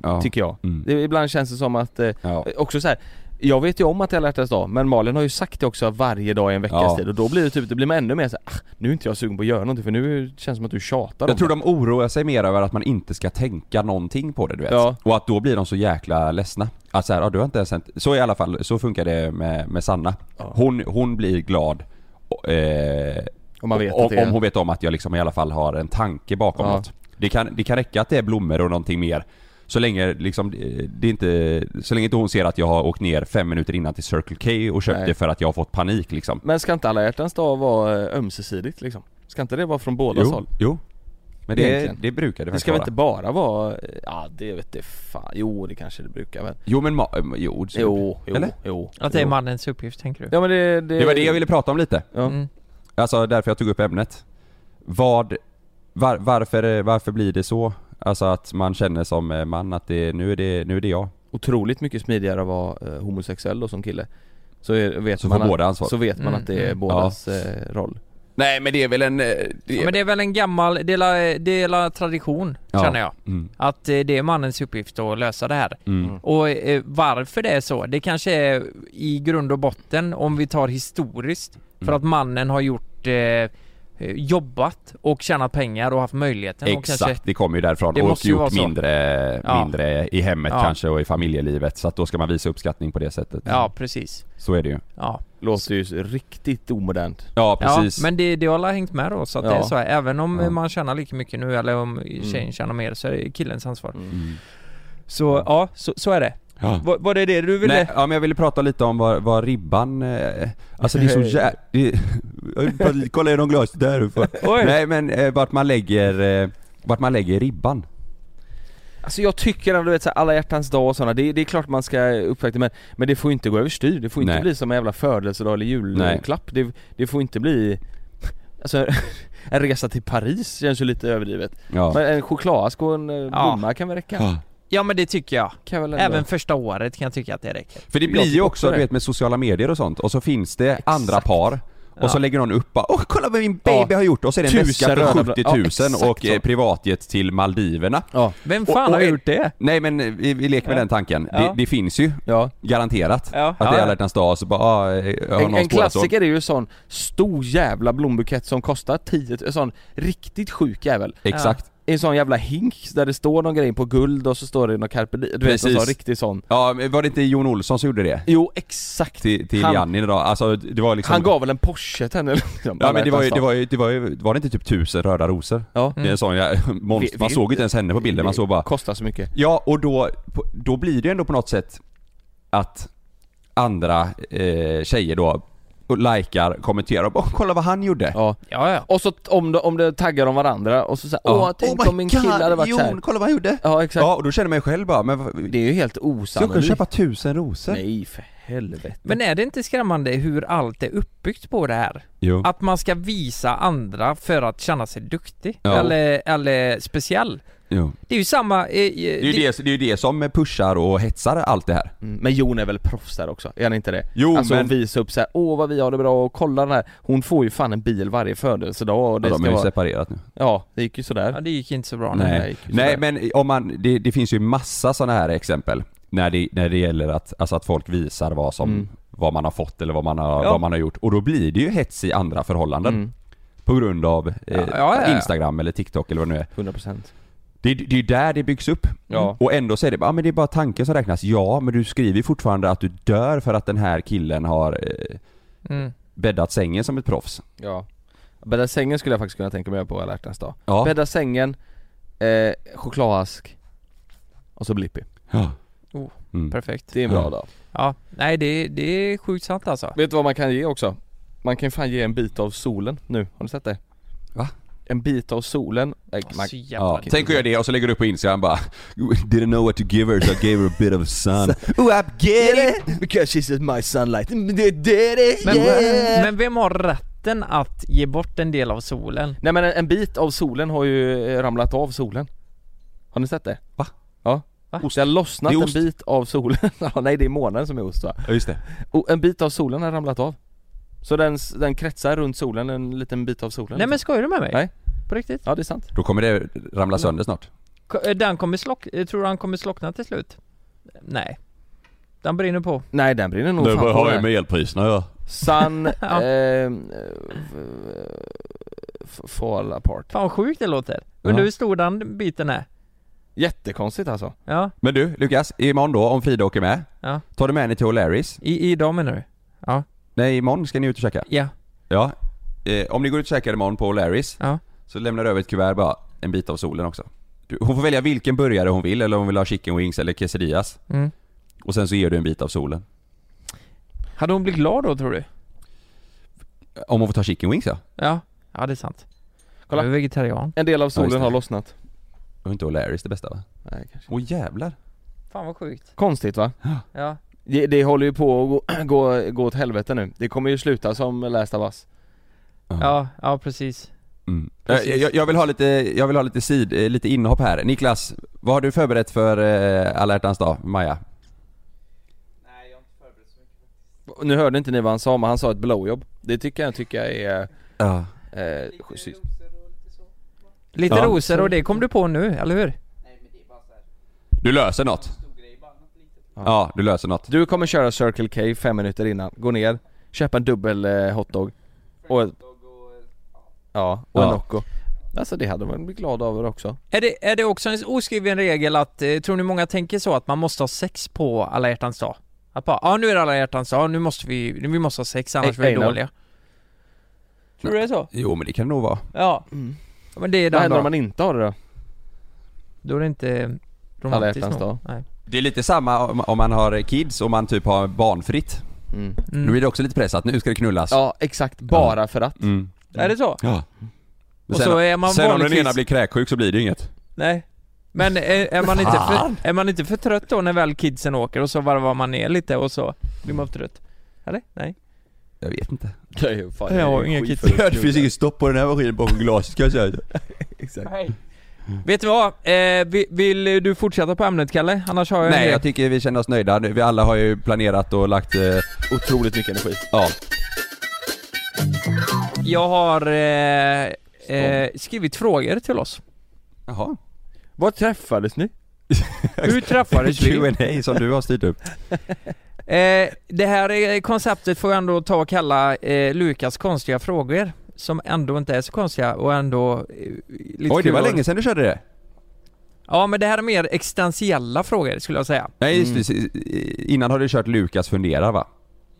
Ja. Tycker jag Mm. det, Ibland känns det som att, eh, Ja. också så här. Jag vet ju om att det är alla hjärtans dag, men Malin har ju sagt det också varje dag i en veckas Ja. tid och då blir det typ, det blir man ännu mer så här, ah, nu är inte jag sugen på att göra någonting för nu känns det som att du tjatar Jag tror det. de oroar sig mer över att man inte ska tänka någonting på det du vet. Ja. Och att då blir de så jäkla ledsna. Att så här, ja, du har inte ens hänt. Så i alla fall, så funkar det med, med Sanna. Ja. Hon, hon blir glad eh, Om om, om hon vet om att jag liksom i alla fall har en tanke bakom Ja. något. Det kan, det kan räcka att det är blommor och någonting mer. Så länge liksom, det är inte, så länge inte hon ser att jag har åkt ner fem minuter innan till Circle K och köpt Nej. det för att jag har fått panik liksom. Men ska inte alla hjärtans dag vara eh, ömsesidigt liksom? Ska inte det vara från båda Jo, håll? jo. Men det, Egentligen. det brukar det Det ska väl inte bara vara, eh, ja det vet det fan, jo det kanske det brukar väl Jo men ma- jo, så- Jo, jo, Eller? jo Att det är mannens uppgift tänker du? Ja men det, det... Det var det jag ville prata om lite. Ja. Mm. Alltså därför jag tog upp ämnet. Vad, var, varför, varför blir det så? Alltså att man känner som eh, man att det, nu är det, nu är det jag. otroligt mycket smidigare att vara eh, homosexuell då som kille Så är, vet Så man får att, båda ansvar. Så vet man Mm, att det är mm. bådas eh, roll Nej men det är väl en... Det Ja, men det är väl en gammal, dela, dela tradition Ja. känner jag. Mm, Att det är mannens uppgift att lösa det här. mm. Och eh, varför det är så, det kanske är i grund och botten om vi tar historiskt. För Mm. att mannen har gjort eh, jobbat och tjänat pengar och haft möjligheten och Exakt, kanske det kommer ju därifrån. Det och gjort mindre, Ja. mindre i hemmet Ja. kanske och i familjelivet. Så att då ska man visa uppskattning på det sättet. Ja precis. Så är det ju. Ja. Låter ju riktigt omodernt Ja precis. Ja, men det, det har alla hängt med då så att det är så här. Även om Ja. man tjänar lika mycket nu eller om tjejen Mm. tjänar mer så är det killens ansvar. Mm. Så ja, så, så är det. Ja. Var, var det det du ville? Nej, ja men jag ville prata lite om vad, vad ribban, eh, alltså det är så jä... det- Jag vill prata lite- Kolla är de glas där uppe. Nej men eh, vart man lägger, eh, vart man lägger ribban. Alltså jag tycker ändå, du vet så här, alla hjärtans dag och sådana, det, det är klart man ska uppvakta men, men det får inte gå överstyr, det får inte Nej. bli som en jävla födelsedag eller julklapp, det, det får inte bli Alltså en resa till Paris känns ju lite överdrivet Ja. Men en chokladask och en eh, Ja. blomma kan väl räcka? Ja men det tycker jag. Ändå- Även första året kan jag tycka att det räcker. För det blir ju också, du vet med sociala medier och sånt, och så finns det andra par och Ja. så lägger någon upp bara, åh kolla vad min baby Ja. har gjort och så är det en väska för röda 70 blad. 000 Ja, exakt och eh, så. privatjet till Maldiverna. Ja, Vem Och- fan och har är- gjort det? Nej men eh, vi, vi leker med den tanken, Ja. det, det finns ju ja. garanterat. Ja. Att det Ja, är ja. alla hjärtans dag så bara, ah, eh, har En, en spårat så. klassiker är ju sån stor jävla blombukett som kostar 10 en sån riktigt sjuk jävel Exakt. En sån jävla hink där det står någon grej på guld och så står det något carpe du vet en Precis. sån riktig sån Ja, men var det inte Jon Olsson som gjorde det? Jo exakt! Till, till Han- Janni idag, alltså det var liksom Han gav väl en Porsche till henne liksom, Ja men det var ju, det var ju, det var ju, var det inte typ tusen röda rosor? Ja. Det är en sån ja, monster, man såg inte ens henne på bilden, man såg bara Kostar så mycket Ja, och då, då blir det ju ändå på något sätt att andra eh, tjejer då och likar, kommenterar och bara, "Åh, kolla vad han gjorde! Ja, Ja, ja. och så om de, om de taggar om varandra och så säger åh tänk Oh om min kille God, hade varit Jon, så kolla vad han gjorde! Ja exakt, Ja, och då känner man ju själv bara, men det är ju helt ska jag kunna osannolikt köpa tusen rosor? Nej för helvete Men är det inte skrämmande hur allt är uppbyggt på det här? Jo. Att man ska visa andra för att känna sig duktig, Ja. eller, eller speciell jo. Det är ju samma... Eh, Det är ju det, det, är ju det som pushar och hetsar allt det här. Mm, Men Jon är väl proffs där också, är han inte det? Jo, alltså men- visa upp såhär, åh vad vi har det bra och kolla den här Hon får ju fan en bil varje födelsedag och det Ja, de ska är ju vara separerat nu. Ja, det gick ju sådär Ja det gick inte så bra Nej. nej. men om man, det, det finns ju massa sådana här exempel när det, när det gäller att, alltså att folk visar vad som, Mm. vad man har fått eller vad man har, Ja. vad man har gjort och då blir det ju hets i andra förhållanden Mm, På grund av eh, Ja, ja, ja, ja. Instagram eller TikTok eller vad det nu är 100% Det, det är ju där det byggs upp Ja. Och ändå är det ah, men det är bara tanken som räknas Ja men du skriver fortfarande att du dör för att den här killen har eh, Mm. bäddat sängen som ett proffs Ja Bädda sängen skulle jag faktiskt kunna tänka mig på alla hjärtans dag Ja, Bädda sängen, eh, chokladask och så Blippi ja. Oh. Mm. Perfekt Det är en bra Ja. dag Ja, nej det, det är sjukt sant alltså Vet du vad man kan ge också? Man kan fan ge en bit av solen nu, har du sett det? Va? En bit av solen, eh, man, Så jävla Ja, tänk att göra det och så lägger du upp på Instagram bara Didn't know what to give her so I gave her a bit of sun Oh I get it! Because she's my sunlight, det det men, men vem har rätten att ge bort en del av solen? Nej men en, en bit av solen har ju ramlat av solen Har ni sett det? Va? Ja Va? Det har lossnat Det en ost. bit av solen, ja, nej det är månen som är ost va? Ja just det Och en bit av solen har ramlat av Så den, den kretsar runt solen, en liten bit av solen Nej men skojar du med mig? Nej. På riktigt? Ja det är sant Då kommer det ramla sönder snart eh, Den kommer slock... eh, Tror du han kommer slockna till slut? Nej Den brinner på Nej den brinner nog fan på det. med elpriserna ja. Sun, Ja. eh, fall apart Fan vad sjukt det låter Undrar Ja. hur stor den biten är? Jättekonstigt alltså Ja, Men du Lukas, imorgon då om Frida åker med Ja. Tar du med henne till O'Larrys? i, idag menar du? Ja, Nej imorgon ska ni ut och käka ja, Ja eh, Om ni går ut och käkar imorgon på O'Larrys ja Så lämnar du över ett kuvert bara En bit av solen också. Du, Hon får välja vilken burgare hon vill eller om hon vill ha chicken wings eller quesadillas. Mm. Och sen så ger du en bit av solen. Hade hon blivit glad då tror du? Om hon får ta chicken wings ja. Ja, ja det är sant. Kolla. Jag är vegetarian. En del av Ja, solen just det. har lossnat. Det var inte O'Larrys det bästa va? Nej kanske Åh jävlar. Fan vad sjukt. Konstigt va? Ja, Det, det håller ju på att gå, gå, gå åt helvete nu. Det kommer ju sluta som Last of Us. Ja, ja precis Mm. Precis. Jag, jag, jag vill ha lite, jag vill ha lite sid, eh, lite inhopp här. Niklas, vad har du förberett för eh, alla hjärtans dag, Maja? Nu hörde inte ni vad han sa men han sa ett blowjob Det tycker jag tycker jag är Ja. eh, schysst. Lite Ja. rosor och det kom du på nu, eller hur? Du löser något? Ja, du löser något. Du kommer köra Circle K fem minuter innan, gå ner, köpa en dubbel eh, hotdog och Ja, och en Ja. Nocco Alltså det hade man blivit glad över också Är det, är det också en oskriven regel att, eh, tror ni många tänker så att man måste ha sex på alla hjärtans dag? Att bara, ja nu är det alla hjärtans dag, nu måste vi, vi måste ha sex annars blir vi dåliga Tror du det är så? Jo men det kan det nog vara. Ja, Mm. Ja, men det är Vad den händer om man inte har det då? då är det inte Alla romantiskt nog dag. Nej. Det är lite samma om, om man har kids och man typ har barnfritt. Mm. Mm. blir det också lite press att nu ska det knullas. Ja exakt, bara för att Mm. Är det så? Ja. Och sen, så är man sen om den ena blir kräksjuk så blir det inget. Nej. Men är, är, man inte för, är man inte för trött då när väl kidsen åker och så varvar man ner lite och så blir man för trött? Eller? Nej? Jag vet inte. Nej, fan, Jag har det inga skitfull kriterier. snubbe. inget stopp på den här maskinen bakom glaset kan jag säga. Exakt. Vet du vad? Eh, vill, du fortsätta på ämnet Kalle? Annars har jag Nej jag tycker vi känner oss nöjda. Vi alla har ju planerat och lagt... Eh, Otroligt mycket energi. ja. Jag har eh, eh, skrivit frågor till oss. Jaha. Var träffades ni? Hur träffades vi? Q&A som du har styrt upp. Eh, det här är, konceptet får jag ändå ta och kalla eh, Lukas konstiga frågor. Som ändå inte är så konstiga och ändå eh, lite Oj det var länge sedan du körde det. Ja men det här är mer existentiella frågor skulle jag säga. Nej just det, innan har du kört Lukas funderar va?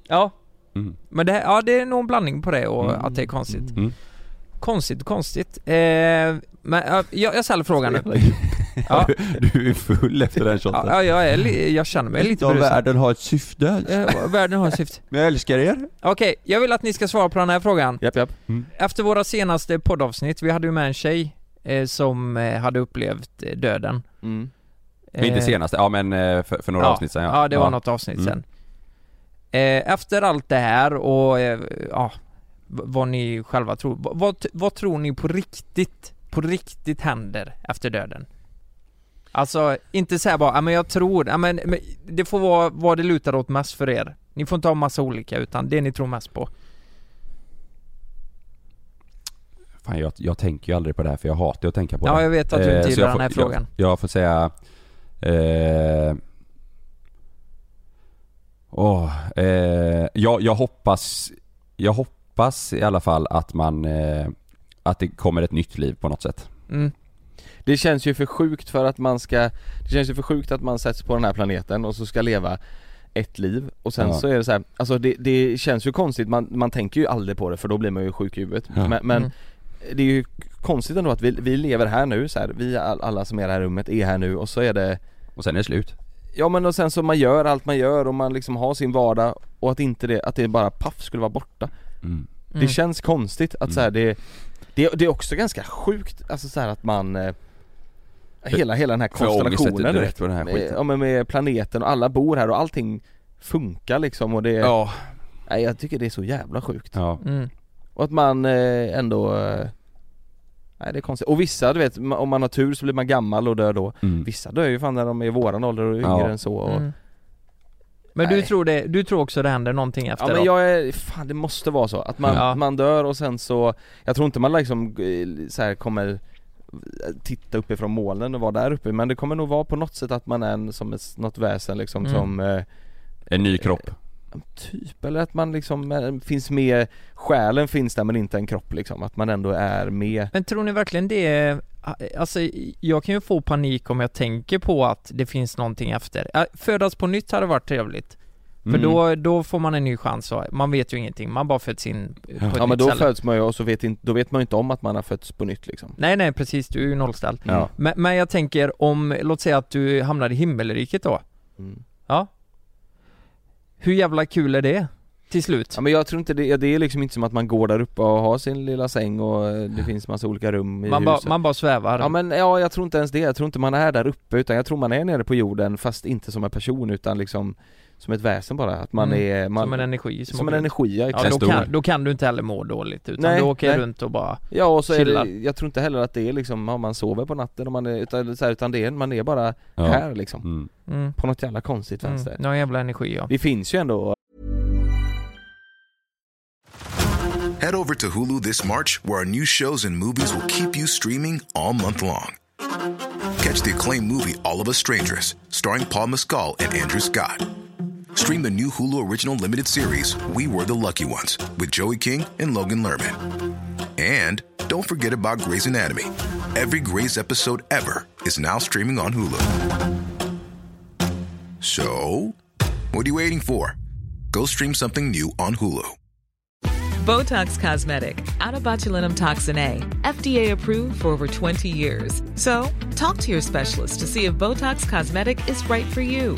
Ja. Mm. Men det, ja, det är nog en blandning på det och Mm. att det är konstigt. Mm. Konstigt, konstigt. Eh, men ja, jag, jag ställer frågan nu. Ja. Du är full efter den shoten. Ja, jag, är, jag känner mig lite berusad. har ett syfte. Eh, världen har ett syfte. Men jag älskar er. Okej, jag vill att ni ska svara på den här frågan. Japp, japp. Efter våra senaste poddavsnitt, vi hade ju med en tjej eh, som eh, hade upplevt eh, döden. Mm. Eh, Inte senaste, ja men för, för några ja, avsnitt sedan ja. Ja, det var något avsnitt Mm. sen. Eh, efter allt det här och eh, ja, vad ni själva tror. Vad, vad, tror ni på riktigt, på riktigt händer efter döden? Alltså, inte säga bara, ja men jag tror, ja men, men det får vara vad det lutar åt mest för er. Ni får inte ha massa olika utan det ni tror mest på. Fan jag, jag tänker ju aldrig på det här för jag hatar att tänka på Ja, det. jag vet att du inte så gillar jag den här får, frågan. Jag, jag får säga... Eh, åh, eh, jag, jag hoppas... Jag hoppas i alla fall att man... Eh, att det kommer ett nytt liv på något sätt. Mm. Det känns ju för sjukt för att man ska Det känns ju för sjukt att man sätts på den här planeten och så ska leva ett liv och sen Ja. så är det så här, alltså det, det känns ju konstigt, man, man tänker ju aldrig på det för då blir man ju sjuk i huvudet Ja. Men, men Mm. det är ju konstigt ändå att vi, vi lever här nu så här, vi all, alla som är i det här rummet är här nu och så är det Och sen är det slut. Ja men och sen så man gör allt man gör och man liksom har sin vardag och att inte det, att det bara paff skulle vara borta Mm. Det Mm. känns konstigt att så här, det, det, det är också ganska sjukt, alltså så här att man eh, Hela, hela den här konstellationen direkt på den här med, ja, men med planeten och alla bor här och allting funkar liksom och det Ja. Nej jag tycker det är så jävla sjukt Ja. Mm. Och att man eh, ändå eh, Nej det är konstigt, och vissa du vet, om man har tur så blir man gammal och dör då Mm. Vissa dör ju fan när de är i våran ålder och yngre Ja. än så och, Mm. Men du Nej. tror det, du tror också det händer någonting efter Ja men jag är, fan det måste vara så, att man, Ja. man dör och sen så Jag tror inte man liksom eh, så här kommer Titta uppifrån molnen och vara där uppe men det kommer nog vara på något sätt att man är en, som ett, något väsen liksom Mm. som eh, En ny kropp. Typ, eller att man liksom eh, finns med Själen finns där men inte en kropp liksom, att man ändå är med Men tror ni verkligen det är, alltså jag kan ju få panik om jag tänker på att det finns någonting efter. Äh, Födas på nytt hade varit trevligt. För Mm. då, då får man en ny chans och man vet ju ingenting, man bara föds in på ett Ja nytt men då ställe. föds man ju och så vet inte, då vet man ju inte om att man har fötts på nytt liksom Nej nej precis, du är ju nollställd. Ja. Men, men jag tänker om, låt säga att du hamnar i himmelriket då. Mm. Ja. Hur jävla kul är det? Till slut? Ja men jag tror inte det, det är liksom inte som att man går där uppe och har sin lilla säng och eh, det finns massa olika rum i Man, huset man bara svävar? Ja men ja, jag tror inte ens det, jag tror inte man är där uppe utan jag tror man är nere på jorden fast inte som en person utan liksom Som ett väsen bara, att man Mm. är man, som en energi som, Som en energi, ja Ja då kan, då kan du inte heller må dåligt utan Nej, du åker nej. runt och bara Ja och så är chillar. det, jag tror inte heller att det är liksom, ja, man sover på natten och man är, utan, så här, utan det är, man är bara Ja. här liksom Mm. mm. På något jävla konstigt Mm. vänster Någon jävla energi ja. Det finns ju ändå Head over to Hulu this March, where our new shows and movies will keep you streaming all month long. Catch the acclaimed movie All of Us Strangers, starring Paul Mescal and Andrew Scott. Stream the new Hulu original limited series We Were the Lucky Ones with Joey King and Logan Lerman. And don't forget about Grey's Anatomy. Every Grey's episode ever is now streaming on Hulu. So, what are you waiting for? Go stream something new on Hulu. Botox Cosmetic, out of botulinum toxin A, FDA approved for over 20 years. So, talk to your specialist to see if Botox Cosmetic is right for you.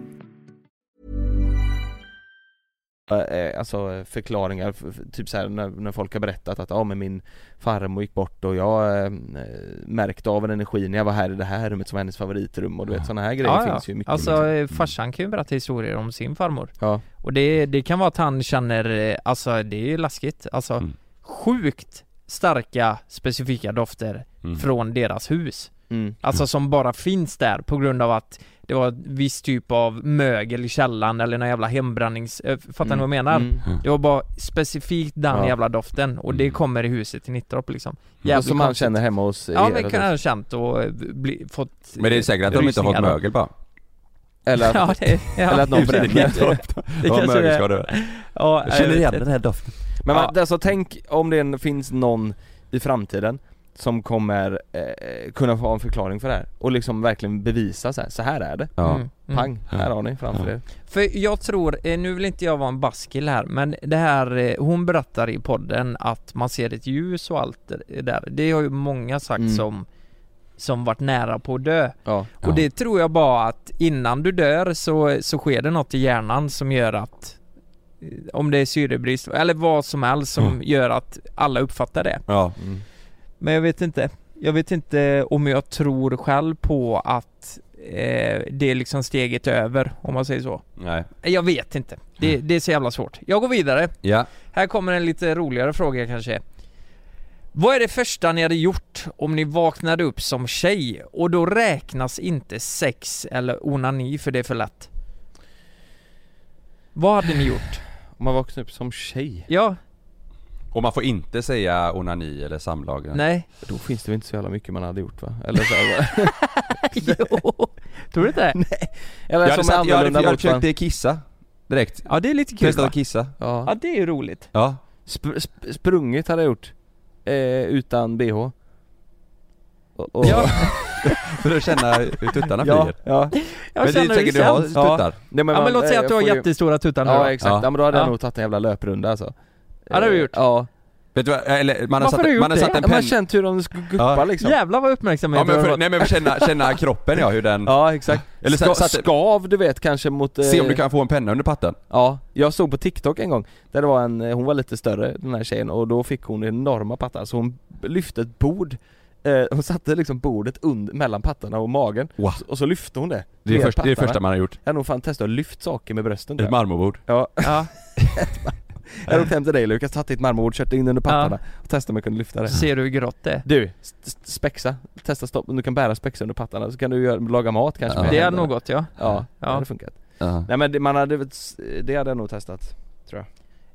alltså förklaringar, typ så här när, när folk har berättat att ja men min farmor gick bort och jag eh, märkte av en energi när jag var här i det här rummet som var hennes favoritrum och du vet sådana här grejer finns ju mycket Alltså liksom. eh, farsan kan ju berätta historier om sin farmor Ja. Och det, det kan vara att han känner, eh, alltså det är ju läskigt, alltså Mm. sjukt starka specifika dofter Mm. från deras hus Mm. Alltså som bara finns där på grund av att det var viss typ av mögel i källaren eller någon jävla hembrannings... eh, Fattar ni vad jag menar? Mm. Det var bara specifikt den Ja. jävla doften och det kommer i huset i Nittorp liksom Och som han konstigt. känner hemma hos Ja er, men kan han ha känt och eh, bli, fått Men det är säkert att de inte har fått mögel bara. Eller att, Ja, det, ja. eller att någon bränner Det Ja, kanske det är. mögelskador. Ja, Jag känner igen den här doften. Men man, Ja. alltså tänk om det finns någon i framtiden som kommer eh, kunna få en förklaring för det här och liksom verkligen bevisa så här, så här är det. Ja. Mm, mm. Pang, här har ni framför Ja. er. För jag tror, eh, nu vill inte jag vara en baskill här, men det här, eh, hon berättar i podden att man ser ett ljus och allt det där. Det har ju många sagt Mm. som som varit nära på att dö. Ja. Och det tror jag bara att innan du dör så, så sker det något i hjärnan som gör att eh, om det är syrebrist eller vad som helst som Mm. gör att alla uppfattar det. Ja. Mm. Men jag vet inte. Jag vet inte om jag tror själv på att eh, det är liksom steget över, om man säger så. Nej. Jag vet inte. Det, det är så jävla svårt. Jag går vidare. Ja. Här kommer en lite roligare fråga kanske. Vad är det första ni hade gjort om ni vaknade upp som tjej och då räknas inte sex eller onani för det är för lätt? Vad hade ni gjort? Om man vaknar upp som tjej, Ja, Och man får inte säga onani eller samlag. nej, då finns det väl inte så jävla mycket man hade gjort va? Eller så jo, tror du inte det? Eller Jag hade, sagt, jag hade, jag hade försökt kissa direkt. Ja det är lite kul Testat att kissa. Ja Ja. det är ju roligt. Ja. Sp- sp- sprungit hade jag gjort. Eh, utan bh. Och, och, Ja, För att känna hur tuttarna ja, flyger. ja. jag Men det är känner hur säkert det du har känns. Ja. tuttar. Nej, Ja men man- låt säga eh, att du har ju- jättestora tuttar nu Ja då. exakt, Ja. ja. men då hade jag Ja. nog tagit en jävla löprunda alltså Ja, det har du gjort. Ja, Vet du vad, eller man har Varför satt, har du gjort man har det? satt en man har penna... känt hur de ska guppa Ja. liksom Jävlar vad uppmärksamhet Ja men du för, nej men för känna, känna kroppen ja, hur den... Ja exakt, Eller Ska, satte- skav du vet kanske mot eh, Se om du kan få en penna under patten. Ja, jag såg på TikTok en gång där det var en, eh, hon var lite större den här tjejen och då fick hon enorma pattar så hon lyfte ett bord eh, Hon satte liksom bordet under, mellan pattarna och magen Wow. och så lyfte hon det Det är, med först, det är det pattarna. första man har gjort. Jag har nog fan testat att lyft saker med brösten tror Ett jag. marmorbord. Ja, Ja, jag har åkt hem till dig Lukas, tagit ditt marmorbord, kört in under pattarna och testat om jag kunde lyfta det ser du hur grått det är. Du, spexa, testa stopp, du kan bära spexa under pattarna så kan du göra, laga mat kanske Ja. med Det hade nog gått ja. Ja, det hade funkat Ja. Nej men det, man hade, det hade jag nog testat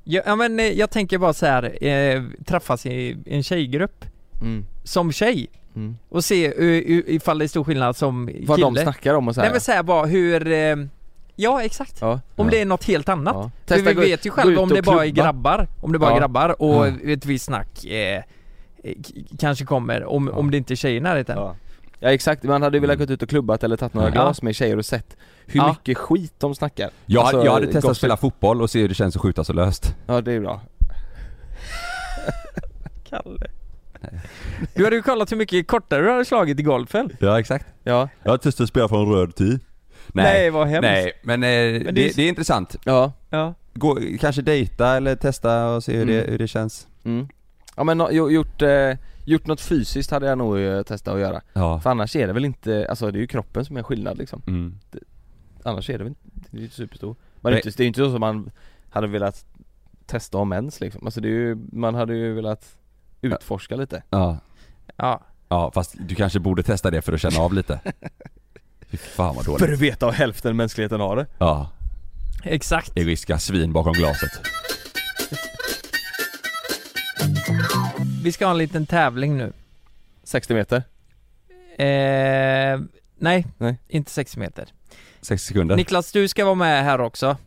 Ja, ja men eh, jag tänker bara så här, eh, träffas i en tjejgrupp mm. som tjej Mm. och se uh, uh, ifall det är stor skillnad som kille. Vad de snackar om och så här. Nej men säga bara hur, eh, ja exakt. Ja. Om Ja. det är något helt annat. Ja. För vi gå- vet ju själva om det bara är grabbar, om det bara är grabbar och Ja. ett visst snack eh, eh, kanske kommer om, om det inte är tjejer i närheten. Ja. ja exakt, man hade velat Mm. gått ut och klubbat eller tagit några Ja. glas med tjejer och sett hur Ja. mycket skit de snackar Jag, Alltså, jag hade testat gossip. att spela fotboll och se hur det känns att skjuta så löst. Ja det är bra Kalle. Du hade ju kollat hur mycket kortare du hade slagit i golfen. Ja exakt. Ja, Jag har testat att spela från röd tid. Nej, vad hemskt. Nej, men, eh, det, det det, är- är intressant. ja, Ja. Gå, kanske dejta eller testa och se hur, det, Mm. hur det känns. mm. Ja men no, jo- gjort, eh, gjort något fysiskt hade jag nog eh, testat att göra Ja. För annars är det väl inte, alltså det är ju kroppen som är skillnad liksom Mm. Annars är det väl inte, det är ju superstor Men det är Nej. inte, det är inte så som man hade velat testa om ens liksom Alltså det är ju, man hade ju velat utforska lite Ja. Ja. Ja, fast du kanske borde testa det för att känna av lite. Fy fan vad För dåligt. att veta vad hälften mänskligheten har det Ja, Exakt. egoistiska svin bakom glaset. Vi ska ha en liten tävling nu. 60 meter Eh, nej, Nej. inte 60 meter. 60 sekunder. Niklas, du ska vara med här också.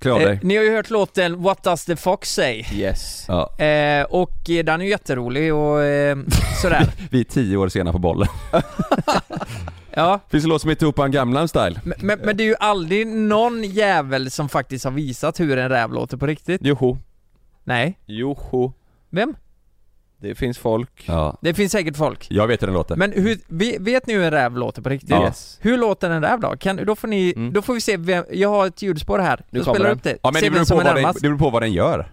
Klä av dig. Eh, ni har ju hört låten What Does The Fox Say? Yes. Ja. Eh, och eh, den är ju jätterolig och eh, sådär. Vi är tio år sena på bollen. Ja, Finns det låt som heter Tupan Gamlan Style? men, men, men det är ju aldrig någon jävel som faktiskt har visat hur en räv låter på riktigt. Joho. Nej. Joho. Vem? Det finns folk. Ja. Det finns säkert folk. Jag vet hur den låter. Men hur, ve- vet ni hur en räv låter på riktigt? Ja. Yes. Hur låter en räv då? Kan, då, får ni, Mm. då får vi se vem, jag har ett ljudspår här. Nu spelar den. upp det. Ja men se det beror, på vad den, det beror på vad den gör.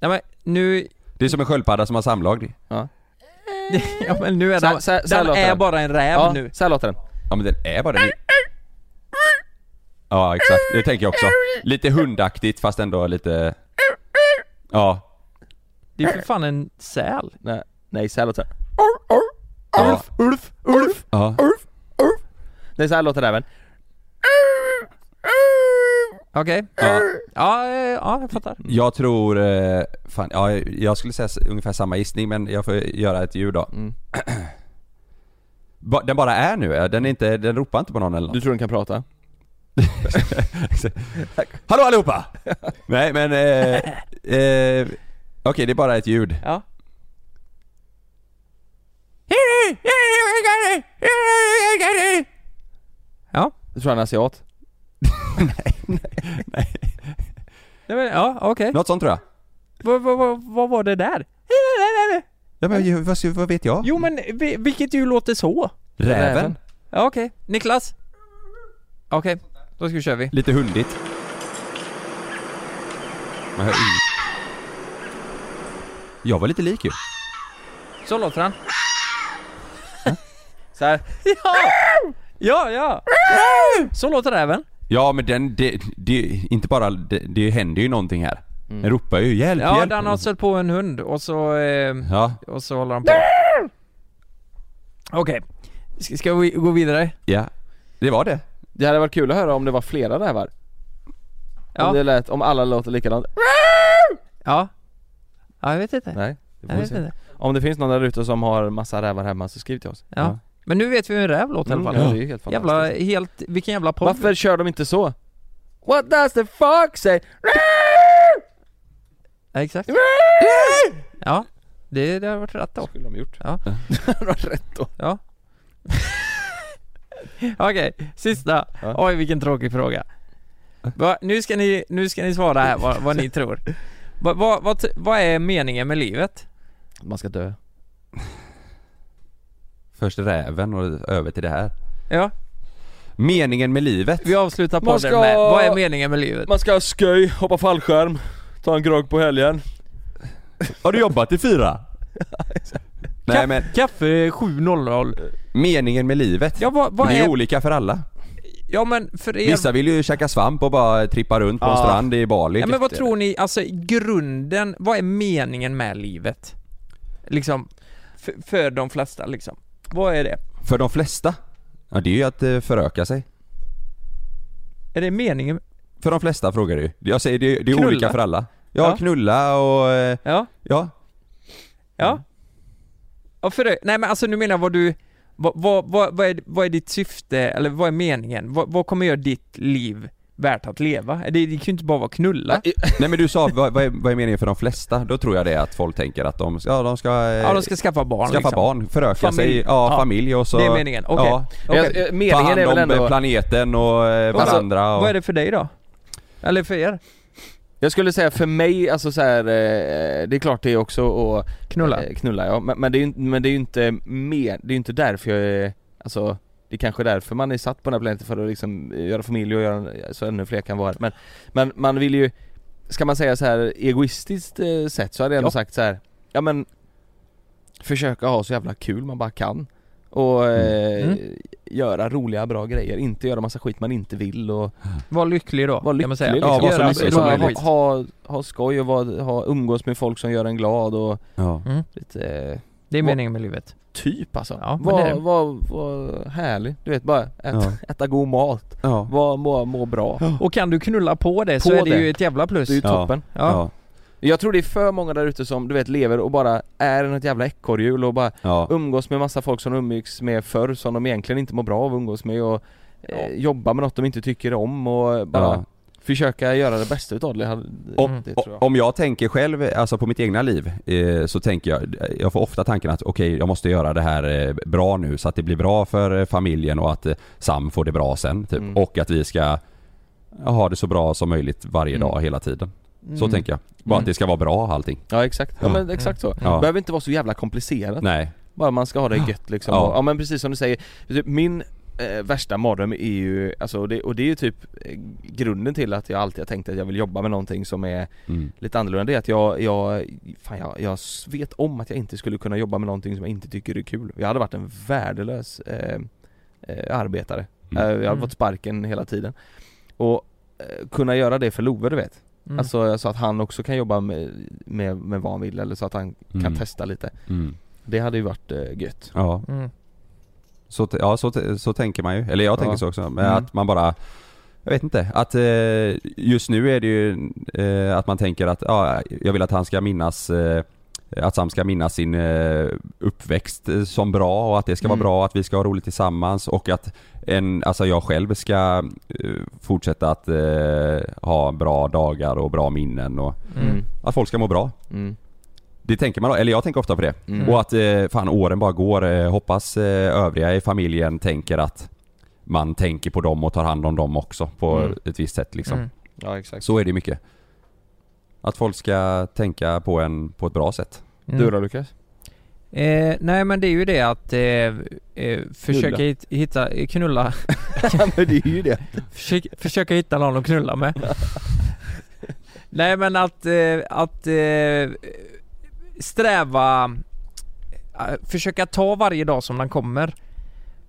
Nej men nu, Det är som en sköldpadda som har samlag. ja men nu är Så den, så så den låter är den. bara en räv Ja, nu. så här låter den. Ja men den är bara den. Ja exakt, det tänker jag också. Lite hundaktigt fast ändå lite... Ja. Det är för fan en säl. Nej, nej här låter. Ja. Ulf, Ulf, Ja. Ulf, Ulf. Nej så här låter räven. Okej. ja. Ja, eh, ja, jag fattar. Jag tror, eh, fan, ja, jag skulle säga s- ungefär samma gissning men jag får göra ett ljud då. Mm. Ba- Den bara är nu, eh, den är inte, den ropar inte på någon eller något. Du tror den kan prata? Hallå allihopa! Nej men, eh, eh, okej det är bara ett ljud. Ja. Ja. Du tror han är asiat? Nej, men, ja, okej. Något sånt tror jag. Vad, vad, vad, vad var det där? Ja men ju- vad, vad vet jag? Jo men vi- vilket djur låter så? Räven? Ja okej, Niklas? Okej, då ska vi köra vi. Lite hundigt. Man hör inget. Jag var lite lik ju. Så låter han. Så här. Ja! Ja, ja! Så låter räven. Ja men den, det, det inte bara, det, det händer ju någonting här. Mm. Den ropar ju hjälp, Ja, hjälp. den har stött på en hund och så, eh, Ja, och så håller han på. Okej, ska, ska vi gå vidare? ja. Det var det. Det hade varit kul att höra om det var flera rävar. Ja. Om det lät, om alla låter likadant. Ja. Ja, jag vet inte. Nej, det Jag vet se. inte. Om det finns någon där ute som har massa rävar hemma så skriv till oss. Ja. Men nu vet vi hur en räv låter i alla Mm, fall. ja, det är helt fantastiskt. jävla, helt, vilken jävla podd. Varför kör de inte så? What does the fox say? Ja, exakt. Ja, det, det har varit rätt då. skulle de gjort. Ja. det var rätt då. Ja. Okej, sista. Ja. Oj vilken tråkig fråga. Va, nu, ska ni, nu ska ni svara här vad, vad ni tror. Va, va, vad, vad är meningen med livet? Man ska dö. Först räven och över till det här. Ja, Meningen med livet? vi avslutar Man podden ska- med, vad är meningen med livet? Man ska ha sköj, hoppa fallskärm, ta en grogg på helgen. Har du jobbat i fyra? Nej men, Kaffe 7.00 meningen med livet? Ja vad, vad det är är, olika för alla. ja men för er Vissa vill ju käka svamp och bara trippa runt på en Ja. strand i Bali. Ja men vad tror ni, alltså i grunden, vad är meningen med livet? Liksom, för, för de flesta liksom. Vad är det? För de flesta? Ja det är ju att eh, föröka sig. Är det meningen? För de flesta frågar du Jag säger det, det är Knulla. olika för alla. Ja, Ja. knulla och... eh, Ja, Ja. ja. Ja för det, nej men alltså nu menar jag vad du, vad, vad, vad, vad, är, vad är ditt syfte, eller vad är meningen? Vad, vad kommer göra ditt liv värt att leva? Det, det kan ju inte bara vara knulla. Nej men du sa, vad, vad, är, vad är meningen för de flesta? Då tror jag det är att folk tänker att de, ja, de ska... eh, Ja de ska skaffa barn skaffa liksom. barn, föröka Familj. sig, ja, Ja. familj och så... Det är meningen, okej. Ja, Okej. Jag- jag- ta Meningen hand är väl om ändå... planeten och eh, Alltså, varandra och... Vad är det för dig då? Eller för er? Jag skulle säga för mig, alltså så här, eh, det är klart det är också att Knulla? eh, knulla ja, men, men, det är ju, inte- men det är ju inte mer, det är ju inte därför jag är, alltså det är kanske därför man är satt på den här planeten för att liksom göra familj och göra så ännu fler kan vara men, men man vill ju, ska man säga så här egoistiskt eh, sett så hade jag ändå Ja. sagt så här, ja men Försöka ha så jävla kul man bara kan och eh, Mm. göra roliga bra grejer, inte göra massa skit man inte vill och Var lycklig då, vara kan man säga. lycklig Ja, liksom. så lycklig bra som ha, skit. ha, ha skoj och vara, ha, umgås med folk som gör en glad och Ja. Mm. lite, Det är meningen med livet. Typ alltså. Ja, var, det. var, var härlig, du vet bara ät, Ja. äta god mat, Ja. var, må, må bra. Och kan du knulla på det så På är det, det. ju ett jävla plus. Det är ju Ja. toppen. Ja. Ja. Jag tror det är för många där ute som du vet lever och bara är en ett jävla ekorrhjul och bara Ja. umgås med massa folk som de umgicks med förr som de egentligen inte mår bra av att umgås med och eh, jobba med något de inte tycker om och bara Ja. Försöka göra det bästa utav det, Om, det tror jag. om jag tänker själv, alltså på mitt egna liv, eh, så tänker jag, jag får ofta tanken att okej, jag måste göra det här eh, bra nu så att det blir bra för eh, familjen och att eh, Sam får det bra sen typ. Mm. Och att vi ska ha det så bra som möjligt varje Mm. dag hela tiden. Så Mm. tänker jag. Bara Mm. att det ska vara bra allting. Ja exakt, ja, men exakt så. Ja. Det behöver inte vara så jävla komplicerat Nej. Bara man ska ha det gött liksom. Ja. Ja, ja men precis som du säger, typ min eh, värsta mardröm är ju, alltså, och det, och det är ju typ eh, grunden till att jag alltid har tänkt att jag vill jobba med någonting som är Mm. lite annorlunda. Det är att jag, jag, fan jag, jag vet om att jag inte skulle kunna jobba med någonting som jag inte tycker är kul. Jag hade varit en värdelös eh, eh, arbetare. Mm. Eh, jag hade Mm. fått sparken hela tiden. Och eh, kunna göra det för Love du vet. Mm. Alltså så att han också kan jobba med, med, med vad han vill eller så att han kan Mm. testa lite. Mm. Det hade ju varit eh, gött. Ja. Så, ja, så, så tänker man ju. Eller jag tänker Ja. så också. Mm. att man bara jag vet inte, att eh, just nu är det ju eh, att man tänker att ja, jag vill att han ska minnas eh, att Sam ska minnas sin eh, uppväxt eh, som bra och att det ska Mm. vara bra, att vi ska ha roligt tillsammans och att en, alltså jag själv ska eh, fortsätta att ha bra dagar och bra minnen och Mm. att folk ska må bra. Mm. Det tänker man, eller jag tänker ofta på det. Mm. Och att eh, fan åren bara går. Eh, hoppas eh, övriga i familjen tänker att man tänker på dem och tar hand om dem också på Mm. ett visst sätt liksom. Mm. Ja exakt. Så är det mycket. Att folk ska tänka på en på ett bra sätt. Mm. Du då Lukas? Eh, nej men det är ju det att eh, eh, försöka Knulla. hit, hitta, eh, knulla, men det är ju det. försöka, försöka hitta någon att knulla med. nej men att, eh, att eh, sträva, eh, försöka ta varje dag som den kommer.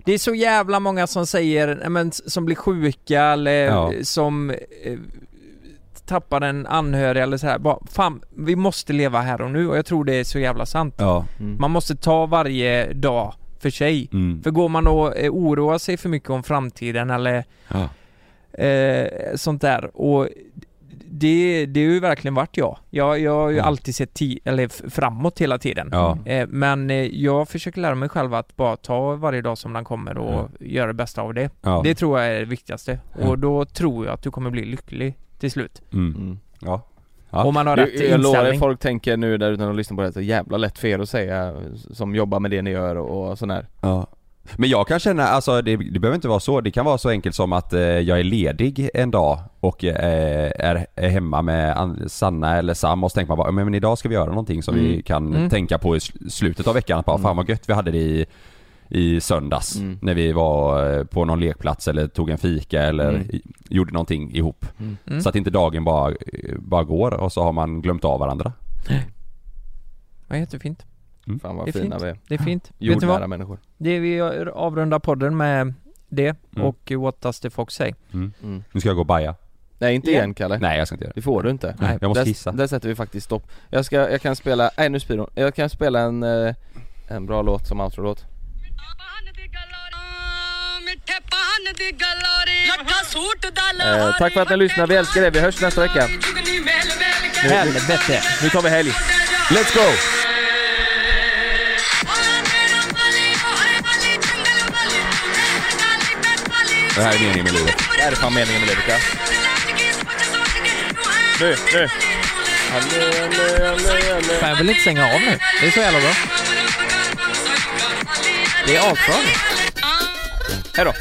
Det är så jävla många som säger, men, som blir sjuka eller Ja. som eh, tappar en anhörig eller så här. Bara, fan, vi måste leva här och nu och jag tror det är så jävla sant. Ja. Mm. Man måste ta varje dag för sig. Mm. För går man och eh, oroar sig för mycket om framtiden eller Ja. eh, sånt där och det, det har ju verkligen varit jag. Jag, jag har ju Mm. alltid sett ti- eller framåt hela tiden. Ja. Eh, men eh, jag försöker lära mig själv att bara ta varje dag som den kommer och göra det bästa av det. Ja. Det tror jag är det viktigaste. Ja. Och då tror jag att du kommer bli lycklig till slut. Mm. Mm. Ja. Ja. Om man har rätt Jag, jag lovar inställning. folk tänker nu där utan att lyssna på det, att det är jävla lätt för er att säga som jobbar med det ni gör och, och sån här. Ja. Men jag kan känna, alltså det, det behöver inte vara så. Det kan vara så enkelt som att eh, jag är ledig en dag och eh, är, är hemma med An- Sanna eller Sam och så tänker man bara, men, men idag ska vi göra någonting som vi Mm. kan Mm. tänka på i sl- slutet av veckan. Att bara, fan vad gött vi hade det i, i söndags Mm. när vi var eh, på någon lekplats eller tog en fika eller Mm. i, gjorde någonting ihop. Mm. Mm. Så att inte dagen bara, bara går och så har man glömt av varandra. Ja, jättefint. Fan vad Det är fina fint. vi är. Det är fint. Jordnära vad? människor. Det vi avrundar podden med det Mm. och What Does The Fox Say. Mm. Mm. Nu ska jag gå och baja. Nej inte igen Kalle. Nej jag ska inte göra det. Det får du inte. Nej, jag måste där, kissa. Där sätter vi faktiskt stopp. Jag ska, jag kan spela, nej nu spyr hon. Jag kan spela en, eh, en bra låt som outro-låt. Eh, tack för att ni lyssnar, vi älskar er. Vi hörs nästa vecka. Helvete! nu tar vi helg. Let's go! Det här är meningen med livet. Det här är fan meningen med livet ja. Nu, nu. Allé, allé, allé, allé. Fan, jag vill inte stänga av nu. Det är så jävla bra. Det är asbra nu. Hej då.